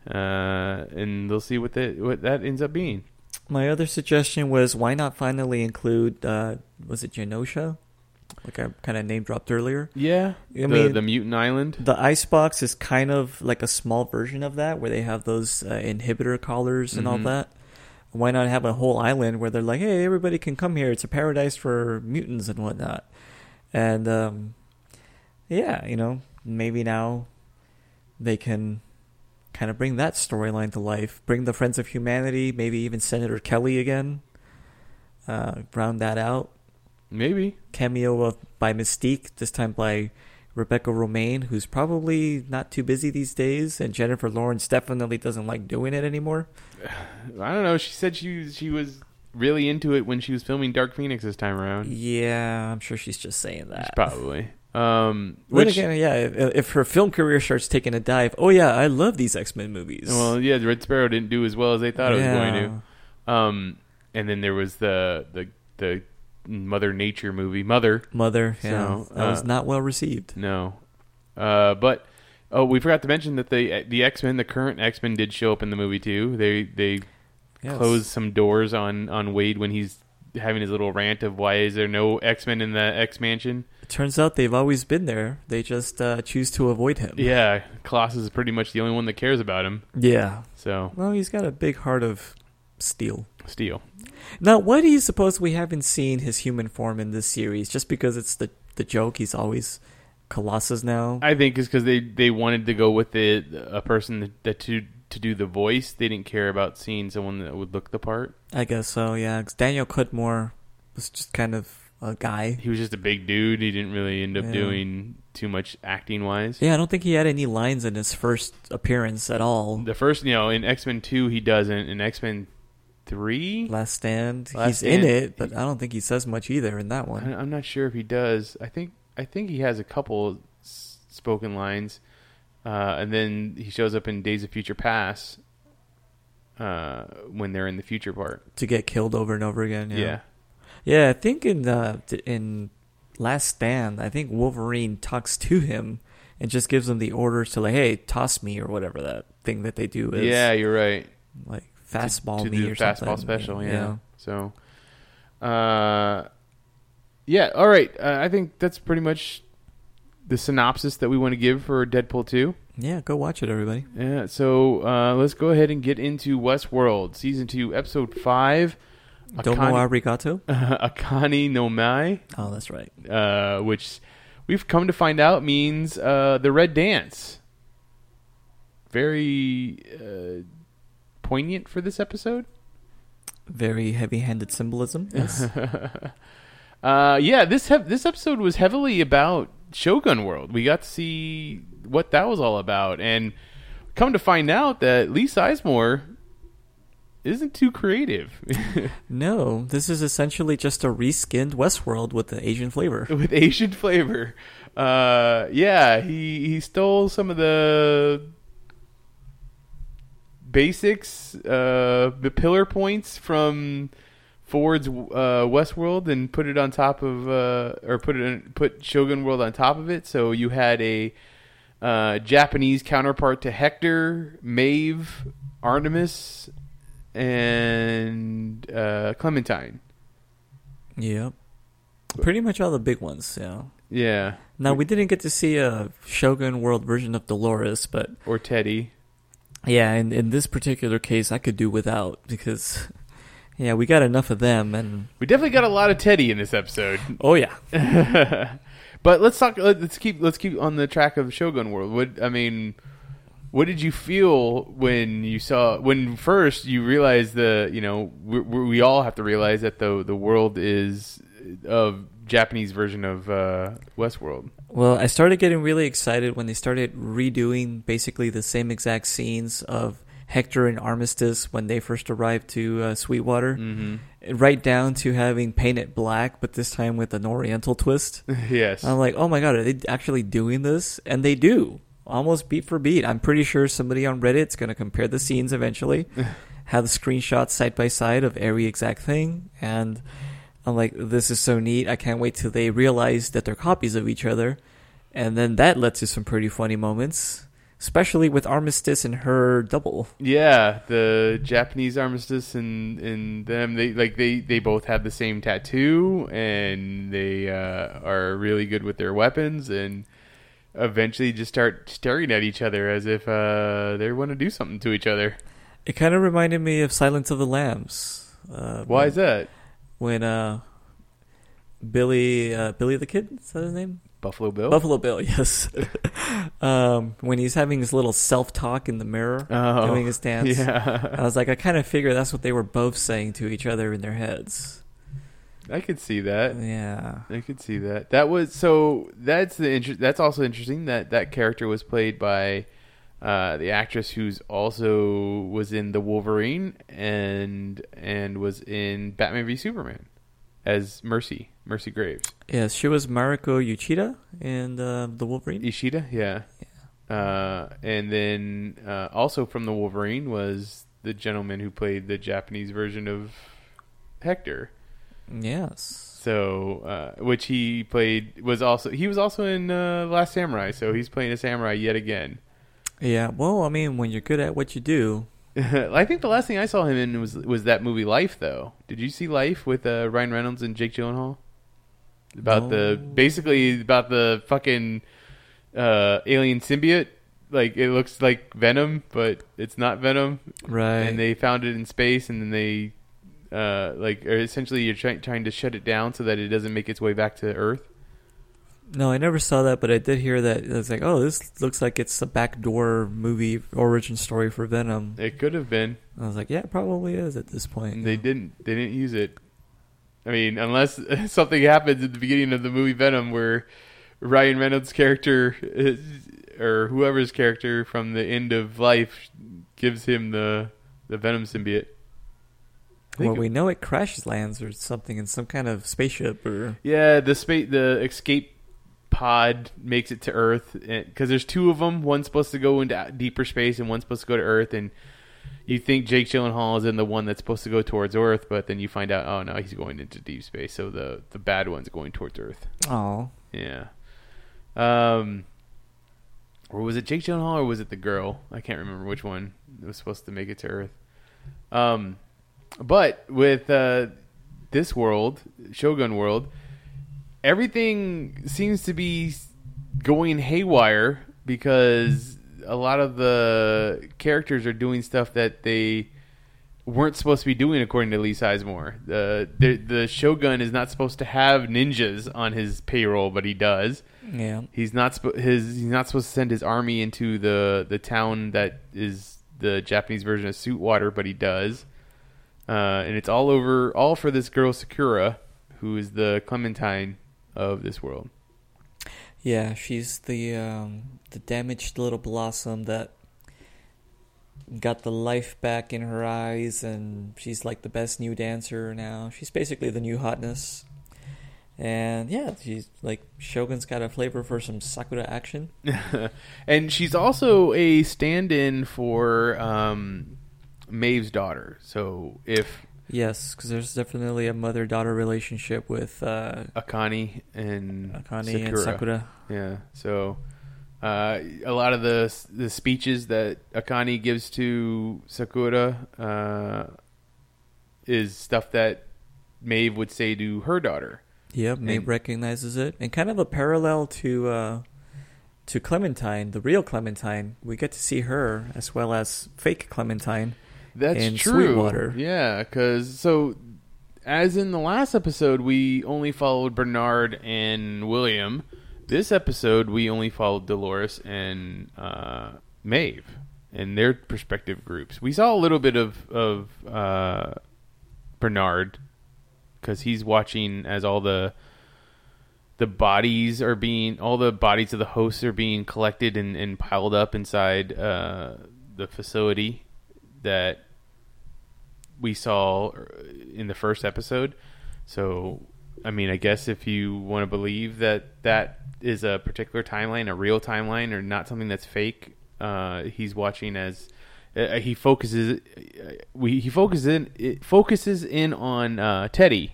uh, and they'll see what that what that ends up being. My other suggestion was why not finally include uh was it Genosha? Like I kind of name dropped earlier. Yeah, I the, mean- the Mutant Island. The icebox is kind of like a small version of that, where they have those uh, inhibitor collars and all Mhm. that. Why not have a whole island where they're like, "Hey, everybody can come here. It's a paradise for mutants and whatnot." And um, yeah, you know, maybe now they can kind of bring that storyline to life. Bring the Friends of Humanity, maybe even Senator Kelly again. Uh, round that out Maybe cameo of by Mystique, this time by Rebecca Romijn, who's probably not too busy these days, and Jennifer Lawrence definitely doesn't like doing it anymore. *sighs* I don't know. She said she she was really into it when she was filming Dark Phoenix this time around. Yeah, I'm sure she's just saying that. Probably. Um, which, again, yeah, if, if her film career starts taking a dive, oh yeah, I love these X Men movies. well, yeah, Red Sparrow didn't do as well as they thought it was going to. Um, and then there was the the the Mother Nature movie, Mother. Mother, yeah, So, that was uh, not well received. No, uh, but oh, we forgot to mention that the the X Men, the current X Men, did show up in the movie too. They they Yes. closed some doors on on Wade when he's having his little rant of why is there no X Men in the X Mansion. It turns out they've always been there. They just uh, choose to avoid him. Yeah, Colossus is pretty much the only one that cares about him. Yeah. So Well, he's got a big heart of steel. Steel. Now, why do you suppose we haven't seen his human form in this series? Just because it's the the joke? He's always Colossus now. I think it's because they they wanted to go with the a person that, that to to do the voice. They didn't care about seeing someone that would look the part. I guess so. Yeah, 'cause Daniel Cudmore was just kind of a guy. He was just a big dude. He didn't really end up Yeah. doing too much acting wise. Yeah, I don't think he had any lines in his first appearance at all. The first, you know, in X Men Two, he doesn't. In X Men Three, Last Stand, Last he's in it, but I don't think he says much either in that one. I- I'm not sure if he does. I think I think he has a couple s- spoken lines, uh, and then he shows up in Days of Future Past uh, when they're in the future part. To get killed over and over again. Yeah. Yeah, yeah. I think in uh, t- in Last Stand, I think Wolverine talks to him and just gives him the orders to like, hey, toss me or whatever that thing that they do is. yeah, you're right. like fastball to, me do the fastball something. special. Yeah. So, uh, yeah. All right. Uh, I think that's pretty much the synopsis that we want to give for Deadpool two. Yeah, go watch it, everybody. Yeah, so uh, let's go ahead and get into Westworld, season two, episode five. Don't know arigato. *laughs* Akane no Mai, Oh, that's right. uh, which we've come to find out means uh, the Red Dance. Very uh, poignant for this episode. Very heavy-handed symbolism. *laughs* Yes. Uh, yeah, this hev- this episode was heavily about Shogun World. We got to see what that was all about, and come to find out that Lee Sizemore isn't too creative *laughs* no, this is essentially just a reskinned Westworld with the Asian flavor. *laughs* with Asian flavor. Uh, yeah, he he stole some of the basics, uh, the pillar points from Ford's uh, Westworld, and put it on top of, uh, or put it in, put Shogun World on top of it. So you had a uh, Japanese counterpart to Hector, Maeve, Armistice, and uh, Clementine. Yep. Pretty much all the big ones, yeah. Yeah, Now, we didn't get to see a Shogun World version of Dolores, but or Teddy. Yeah, in, in this particular case, I could do without because, yeah, we got enough of them, and We definitely got a lot of Teddy in this episode. oh yeah, *laughs* but let's talk. Let's keep. Let's keep on the track of Shogun World. What I mean, what did you feel when you saw when first you realized the? You know, we, we all have to realize that the the world is of Japanese version of uh, Westworld. Well, I started getting really excited when they started redoing basically the same exact scenes of Hector and Armistice when they first arrived to uh, Sweetwater, hmm right down to having Paint It Black, but this time with an Oriental twist. *laughs* yes. I'm like, oh my god, are they actually doing this? And they do, almost beat for beat. I'm pretty sure somebody on Reddit's gonna compare the scenes eventually, *laughs* have the screenshots side by side of every exact thing, and I'm like, this is so neat. I can't wait till they realize that they're copies of each other, and then that led to some pretty funny moments, especially with Armistice and her double. Yeah, the Japanese armistice and and them they like they they both have the same tattoo and they uh, are really good with their weapons and eventually just start staring at each other as if uh, they want to do something to each other. It kind of reminded me of Silence of the Lambs. Uh, Why is that? When uh Billy uh Billy the Kid is that his name? Buffalo Bill. Buffalo Bill, *laughs* yes. um when he's having his little self talk in the mirror Oh, doing his dance. I was like, I kind of figure that's what they were both saying to each other in their heads. I could see that. Yeah. I could see that. That was so. That's the inter- That's also interesting that that character was played by uh, the actress who's also was in the Wolverine and and was in Batman v Superman as Mercy Mercy Graves. Yes, she was Mariko Uchida in uh, the Wolverine. Ishida, yeah. Uh, and then uh, also from the Wolverine was the gentleman who played the Japanese version of Hector. Yes. So, uh, which he played was also he was also in uh, Last Samurai. So he's playing a samurai yet again. Yeah, well, I mean, when you're good at what you do, *laughs* I think the last thing I saw him in was was that movie Life. Though, did you see Life with uh, Ryan Reynolds and Jake Gyllenhaal? About the basically about the fucking uh, alien symbiote. Like it looks like Venom, but it's not Venom. right? And they found it in space, and then they uh, like essentially you're trying trying to shut it down so that it doesn't make its way back to Earth. No, I never saw that, but I did hear that. It's like, oh, this looks like it's a backdoor movie origin story for Venom. It could have been. I was like, yeah, it probably is at this point. They didn't. They didn't use it. I mean, unless *laughs* something happens at the beginning of the movie Venom, where Ryan Reynolds' character is, or whoever's character from the end of life gives him the the Venom symbiote. Well, we know it crash lands or something in some kind of spaceship or Yeah, the space, the escape pod makes it to Earth because there's two of them. One's supposed to go into deeper space, and one's supposed to go to Earth. And you think Jake Gyllenhaal is in the one that's supposed to go towards Earth, but then you find out, oh no, he's going into deep space. So the the bad one's going towards Earth. oh, Yeah. Um. Or was it Jake Gyllenhaal or was it the girl? I can't remember which one was supposed to make it to Earth. Um, but with uh, this world, Shogun world, everything seems to be going haywire because a lot of the characters are doing stuff that they weren't supposed to be doing according to Lee Sizemore. The, the the Shogun is not supposed to have ninjas on his payroll, but he does. yeah. He's not sp- his he's not supposed to send his army into the the town that is the Japanese version of Sweetwater, but he does. Uh, and it's all over all for this girl Sakura, who is the Clementine of this world. Yeah, she's the um, the damaged little blossom that got the life back in her eyes, and she's like the best new dancer now. She's basically the new hotness. And yeah, she's like Shogun's got a flavor for some Sakura action. *laughs* and she's also a stand-in for um, Maeve's daughter. So if Yes, because there's definitely a mother-daughter relationship with uh, Akane and Akane Sakura. and Sakura. Yeah. So uh, a lot of the the speeches that Akane gives to Sakura uh, is stuff that Maeve would say to her daughter. Yep, Maeve And- recognizes it, and kind of a parallel to uh, to Clementine, the real Clementine. We get to see her as well as fake Clementine. That's in true. Sweetwater. Yeah, because so as in the last episode, we only followed Bernard and William. This episode, we only followed Dolores and uh, Maeve and their perspective groups. We saw a little bit of of uh, Bernard because he's watching as all the the bodies are being all the bodies of the hosts are being collected and, and piled up inside uh, the facility that we saw uh, in the first episode. So, I mean, I guess if you want to believe that that is a particular timeline, a real timeline, or not something that's fake, uh, he's watching as uh, he focuses. Uh, we he focuses in it focuses in on uh, Teddy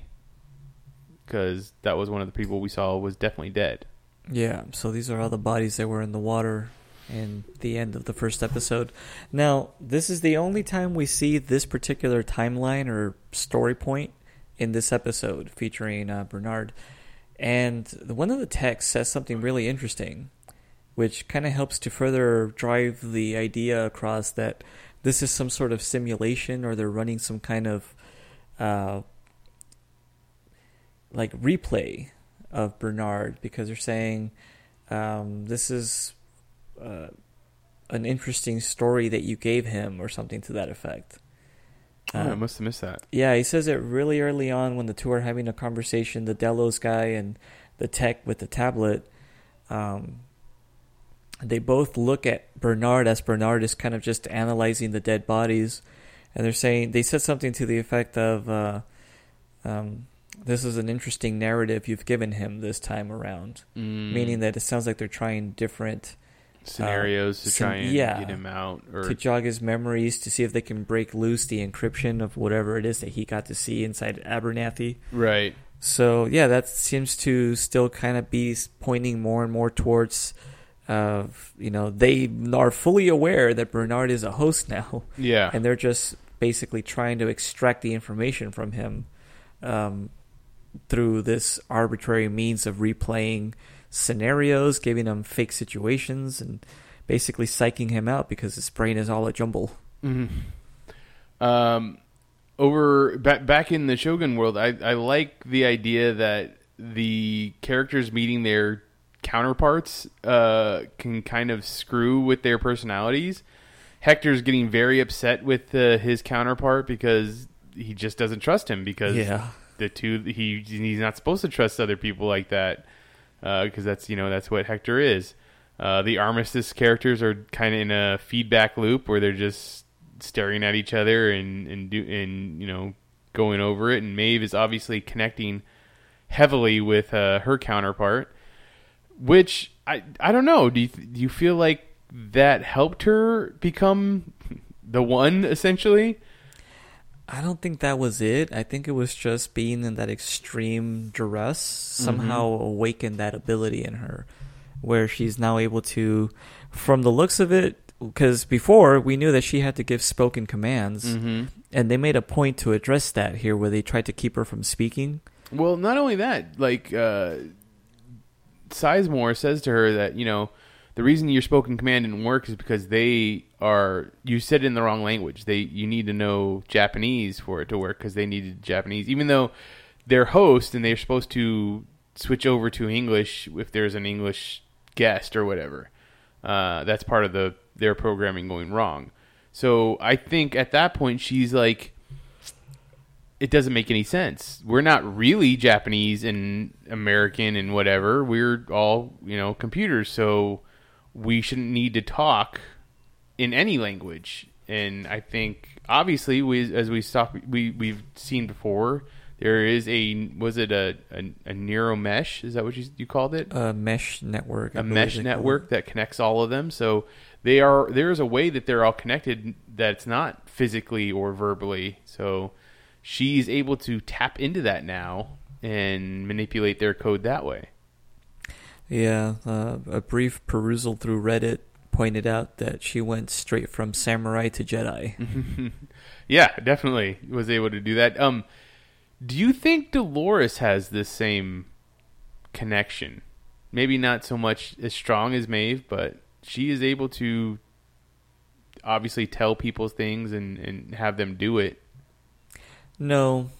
because that was one of the people we saw was definitely dead. Yeah, so these are all the bodies that were in the water in the end of the first episode. Now, this is the only time we see this particular timeline or story point in this episode featuring uh, Bernard. And one of the texts says something really interesting, which kind of helps to further drive the idea across that this is some sort of simulation or they're running some kind of uh, like replay of Bernard because they're saying um, this is uh, an interesting story that you gave him or something to that effect. Oh, I Um, must have missed that. yeah, he says it really early on when the two are having a conversation. The Delos guy and the tech with the tablet, um, they both look at Bernard as Bernard is kind of just analyzing the dead bodies, and they're saying they said something to the effect of, uh, um, "This is an interesting narrative you've given him this time around," Mm. meaning that it sounds like they're trying different scenarios to try and yeah. get him out or to jog his memories to see if they can break loose the encryption of whatever it is that he got to see inside Abernathy. right So yeah, that seems to still kind of be pointing more and more towards, uh, you know, they are fully aware that Bernard is a host *laughs* now, yeah and they're just basically trying to extract the information from him um, through this arbitrary means of replaying scenarios, giving him fake situations, and basically psyching him out because his brain is all a jumble. Mhm. Um, over back back in the Shogun world, I I like the idea that the characters meeting their counterparts uh, can kind of screw with their personalities. Hector's getting very upset with uh, his counterpart because he just doesn't trust him because Yeah. the two he he's not supposed to trust other people like that because that's you know that's what Hector is. Uh, the armistice characters are kind of in a feedback loop where they're just staring at each other and and do and you know going over it. And Maeve is obviously connecting heavily with uh, her counterpart, which I I don't know. Do you do you feel like that helped her become *laughs* the one essentially? I don't think that was it. I think it was just being in that extreme duress somehow awakened that ability in her, where she's now able to, from the looks of it, because before we knew that she had to give spoken commands, Mm-hmm. and they made a point to address that here, where they tried to keep her from speaking. Well, not only that, like uh, Sizemore says to her that you know the reason your spoken command didn't work is because they are you said it in the wrong language. They you need to know Japanese for it to work because they needed Japanese, even though they're host and they're supposed to switch over to English if there's an English guest or whatever. Uh, that's part of the their programming going wrong. So I think at that point she's like it doesn't make any sense. We're not really Japanese and American and whatever. We're all, you know, computers, so we shouldn't need to talk in any language. And I think obviously we as we stop we we've seen before there is a was it a a, a neuro mesh is that what you you called it A mesh network, I a mesh network that connects all of them. So they are there is a way that they're all connected that's not physically or verbally. So she's able to tap into that now and manipulate their code that way. Yeah, uh, a brief perusal through Reddit pointed out that she went straight from samurai to Jedi. *laughs* yeah, definitely was able to do that. Um, do you think Dolores has this same connection? Maybe not so much as strong as Maeve, but she is able to obviously tell people things and, and have them do it. No,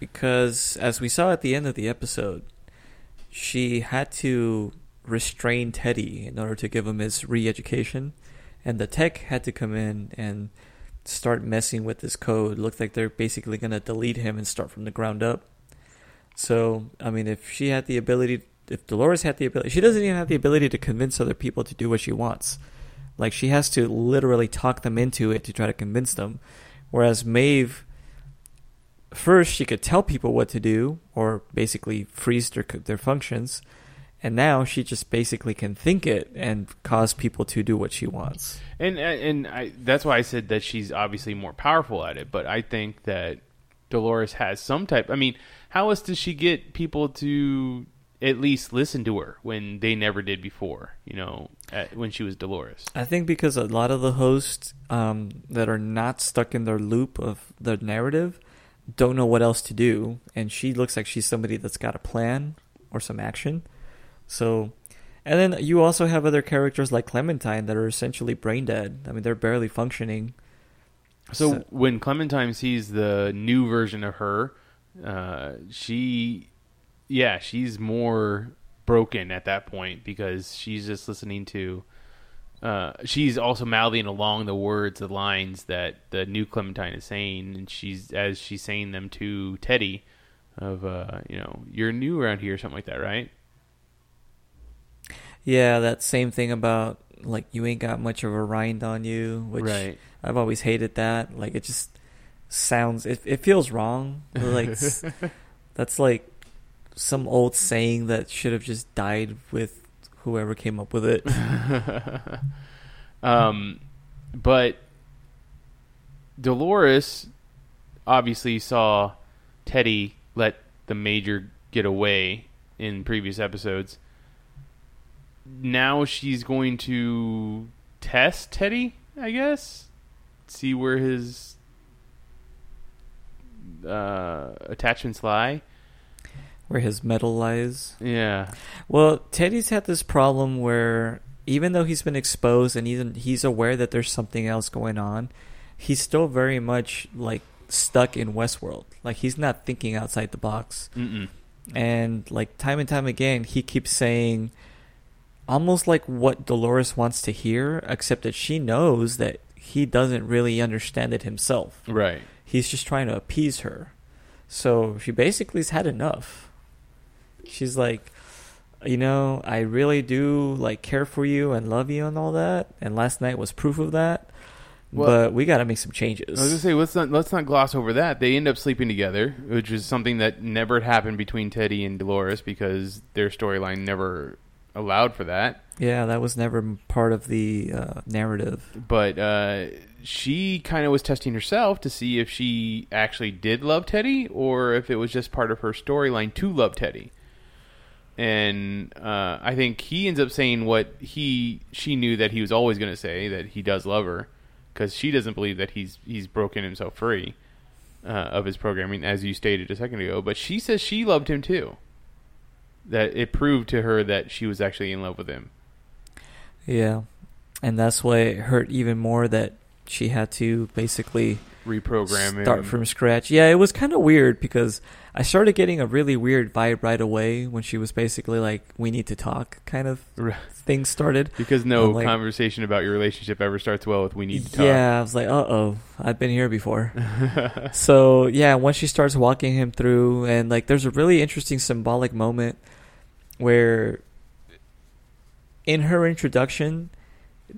because as we saw at the end of the episode, she had to restrain Teddy in order to give him his re-education, and the tech had to come in and start messing with this code. Looked like they're basically going to delete him and start from the ground up. So, I mean, if she had the ability, if Dolores had the ability, she doesn't even have the ability to convince other people to do what she wants. Like she has to literally talk them into it to try to convince them. Whereas Maeve, first she could tell people what to do or basically freeze their their functions, and now she just basically can think it and cause people to do what she wants. And and I, that's why I said that she's obviously more powerful at it. But I think that Dolores has some type. I mean, how else does she get people to at least listen to her when they never did before? You know, at, when she was Dolores. I think because a lot of the hosts um, that are not stuck in their loop of the narrative don't know what else to do, and she looks like she's somebody that's got a plan or some action. So, and then you also have other characters like Clementine that are essentially brain dead. I mean, they're barely functioning. So, So- when Clementine sees the new version of her, uh, she, yeah, she's more broken at that point because she's just listening to. Uh, she's also mouthing along the words, the lines that the new Clementine is saying, and she's as she's saying them to Teddy, of uh, you know, you're new around here, or something like that, right? Yeah, that same thing about like you ain't got much of a rind on you, which right. I've always hated that. Like it just sounds it it feels wrong. Like *laughs* that's like some old saying that should have just died with whoever came up with it. *laughs* um, but Dolores obviously saw Teddy let the major get away in previous episodes. Now she's going to test Teddy, I guess. See where his uh, attachments lie. Where his mettle lies. Yeah. Well, Teddy's had this problem where even though he's been exposed and even he's aware that there's something else going on, he's still very much like stuck in Westworld. Like he's not thinking outside the box. Mm-mm. And like time and time again, he keeps saying almost like what Dolores wants to hear, except that she knows that he doesn't really understand it himself. Right. He's just trying to appease her. So she basically has had enough. She's like, you know, I really do like care for you and love you and all that. And last night was proof of that. Well- but we got to make some changes. I was gonna say let's not let's not gloss over that. They end up sleeping together, which is something that never happened between Teddy and Dolores because their storyline never allowed for that. yeah, that was never part of the uh, narrative. But uh, she kind of was testing herself to see if she actually did love Teddy or if it was just part of her storyline to love Teddy. And uh, I think he ends up saying what he she knew that he was always going to say that he does love her because she doesn't believe that he's he's broken himself free uh, of his programming as you stated a second ago. But she says she loved him too. That it proved to her that she was actually in love with him. Yeah. And that's why it hurt even more that she had to basically Reprogram start from scratch. Yeah, it was kind of weird because I started getting a really weird vibe right away when she was basically like, "We need to talk," kind of Right. thing started. Because no like- conversation about your relationship ever starts well with "we need to talk." Yeah, I was like, "Uh oh, I've been here before." *laughs* so yeah, once she starts walking him through, and like, there's a really interesting symbolic moment where, in her introduction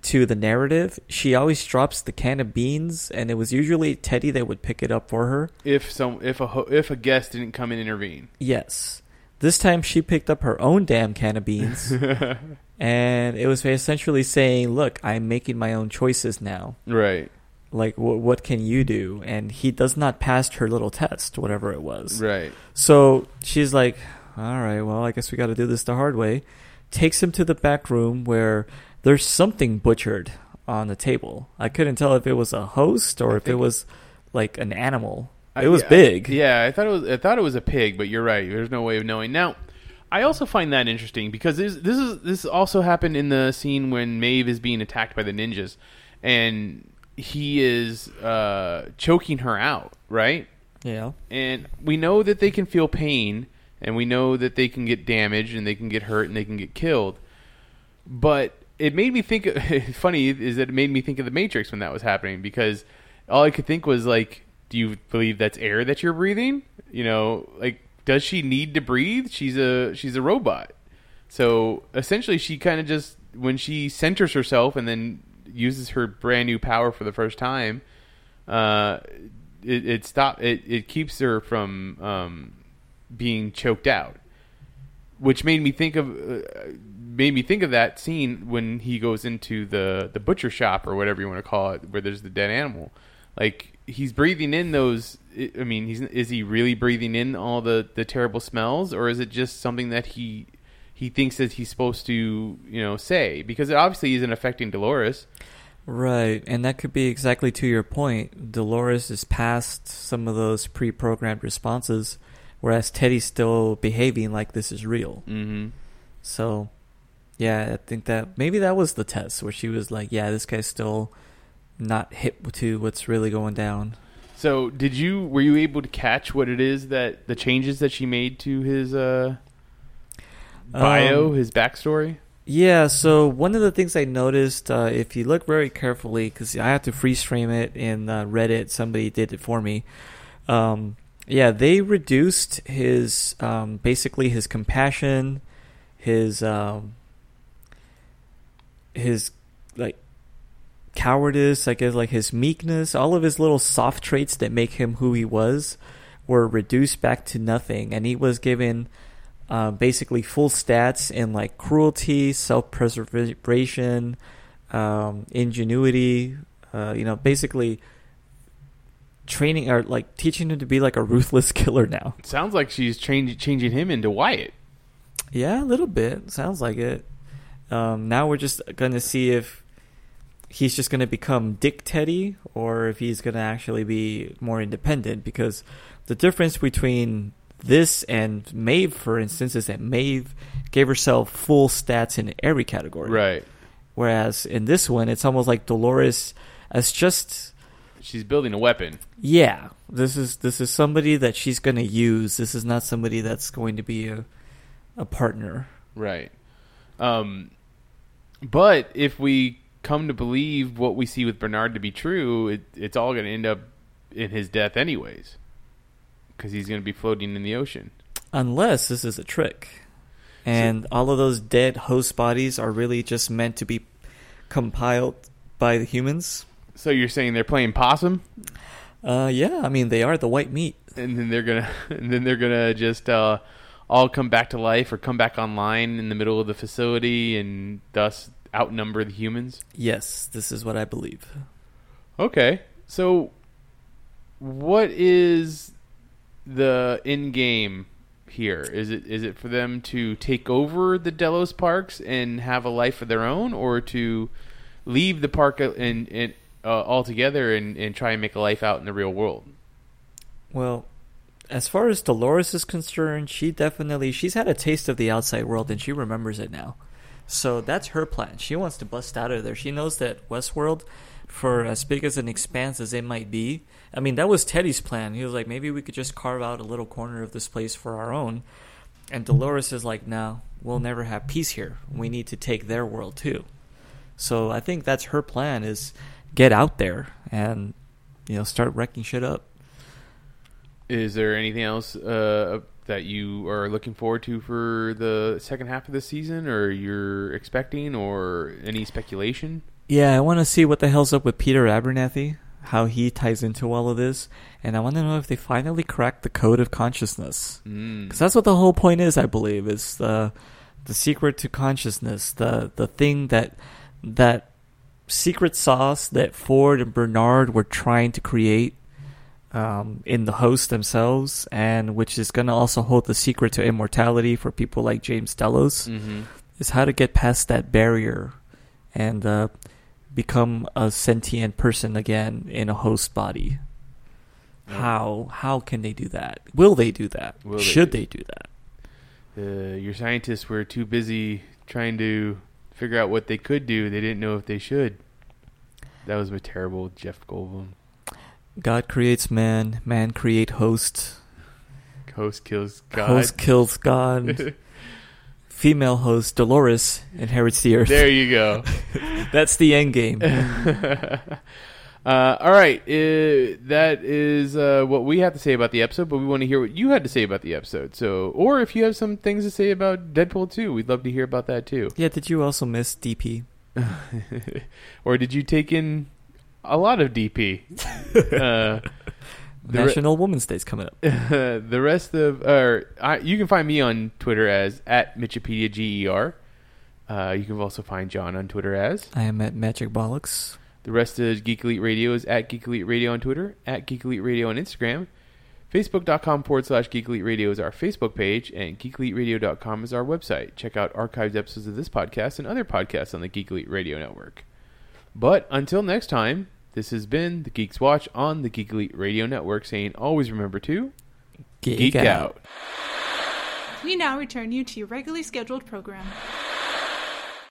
to the narrative, she always drops the can of beans, and it was usually Teddy that would pick it up for her. if some if a ho- if a guest didn't come and intervene. Yes. This time she picked up her own damn can of beans, *laughs* and it was essentially saying, "Look, I'm making my own choices now. right. Like, wh- what can you do?" And he does not pass her little test, whatever it was. Right. So she's like, "All right, well, I guess we got to do this the hard way." Takes him to the back room where there's something butchered on the table. I couldn't tell if it was a host or I if it was like an animal. It was yeah, big. Yeah, I thought it was. I thought it was a pig, but you're right. There's no way of knowing. Now, I also find that interesting because this this is this also happened in the scene when Maeve is being attacked by the ninjas, and he is uh, choking her out. Right. Yeah. and we know that they can feel pain and we know that they can get damaged and they can get hurt and they can get killed but it made me think *laughs* funny is that it made me think of the matrix when that was happening because all i could think was like do you believe that's air that you're breathing? You know like does she need to breathe? She's a she's a robot. So essentially she kind of just when she centers herself and then uses her brand new power for the first time, uh, it, it stop it, it keeps her from um, being choked out, which made me think of uh, made me think of that scene when he goes into the the butcher shop or whatever you want to call it, where there's the dead animal. Like he's breathing in those. I mean, he's is he really breathing in all the the terrible smells, or is it just something that he he thinks that he's supposed to you know say because it obviously isn't affecting Dolores. Right, and that could be exactly to your point. Dolores is past some of those pre-programmed responses, whereas Teddy's still behaving like this is real. Mm-hmm. So, yeah, I think that maybe that was the test where she was like, "Yeah, this guy's still not hip to what's really going down." So, did you were you able to catch what it is that the changes that she made to his uh, bio, Um, his backstory? Yeah, so one of the things I noticed, uh, if you look very carefully, because I have to freeze frame it in uh, Reddit, somebody did it for me. Um, yeah, they reduced his um, basically his compassion, his um, his like cowardice, I guess, like his meekness, all of his little soft traits that make him who he was, were reduced back to nothing, and he was given uh, basically full stats in like cruelty, self-preservation, um, ingenuity. Uh, you know, basically training or like teaching him to be like a *laughs* ruthless killer now. It sounds like she's change, changing him into Wyatt. Yeah, a little bit. Sounds like it. Um, now we're just gonna see if he's just gonna become Dick Teddy or if he's gonna actually be more independent. Because the difference between this and Maeve, for instance, is that Maeve gave herself full stats in every category. Right. Whereas in this one, it's almost like Dolores as just She's building a weapon. yeah. This is this is somebody that she's gonna use. This is not somebody that's going to be a a partner. Right. Um, but if we come to believe what we see with Bernard to be true, it, it's all going to end up in his death, anyways, because he's going to be floating in the ocean. Unless this is a trick. And all of those dead host bodies are really just meant to be compiled by the humans. So you're saying they're playing possum, Uh, yeah, I mean, they are the white meat. and then they're gonna, *laughs* and then they're gonna just uh, all come back to life or come back online in the middle of the facility, and thus outnumber the humans. Yes, this is what I believe. Okay. So what is the end game here? Is it is it for them to take over the Delos parks and have a life of their own or to leave the park and, and uh, altogether and, and try and make a life out in the real world? Well, as far as Dolores is concerned, she definitely she's had a taste of the outside world and she remembers it now. So that's her plan. She wants to bust out of there. She knows that Westworld, for as big as an expanse as it might be, I mean that was Teddy's plan. He was like, maybe we could just carve out a little corner of this place for our own. And Dolores is like, no, we'll never have peace here. We need to take their world too. So I think that's her plan is get out there and you know start wrecking shit up. Is there anything else uh, that you are looking forward to for the second half of the season or you're expecting or any speculation? Yeah, I want to see what the hell's up with Peter Abernathy, how he ties into all of this, and I want to know if they finally cracked the code of consciousness. Mm. Because that's what the whole point is, I believe, is the the secret to consciousness, the the thing that that secret sauce that Ford and Bernard were trying to create um, in the host themselves, and which is going to also hold the secret to immortality for people like James Delos hmm is how to get past that barrier and uh, become a sentient person again in a host body. Yeah. How how can they do that? Will they do that? They Should do- they do that? Uh, your scientists were too busy trying to figure out what they could do. They didn't know if they should. That was a terrible Jeff Goldblum. God creates man, man create host. Host kills God. Host kills God. *laughs* Female host Dolores inherits the earth. there you go. *laughs* That's the end game. *laughs* uh, all right, uh, that is uh, what we have to say about the episode. But we want to hear what you had to say about the episode. So, or if you have some things to say about Deadpool 2, we'd love to hear about that too. yeah, did you also miss DP? or did you take in a lot of DP? *laughs* uh, the re- National Women's Day's coming up. *laughs* the rest of, or I, you can find me on Twitter as at Michipedia Ger. Uh, you can also find John on Twitter as I am at Magic Bollocks. the rest of Geek Elite Radio is at Geek Elite Radio on Twitter, at Geek Elite Radio on Instagram. Facebook.com forward slash Geek Elite Radio is our Facebook page, and GeekEliteRadio.com is our website. Check out archived episodes of this podcast and other podcasts on the Geek Elite Radio Network. But until next time, this has been the Geeks Watch on the Geek Elite Radio Network, saying always remember to Geek, geek out. We now return you to your regularly scheduled program.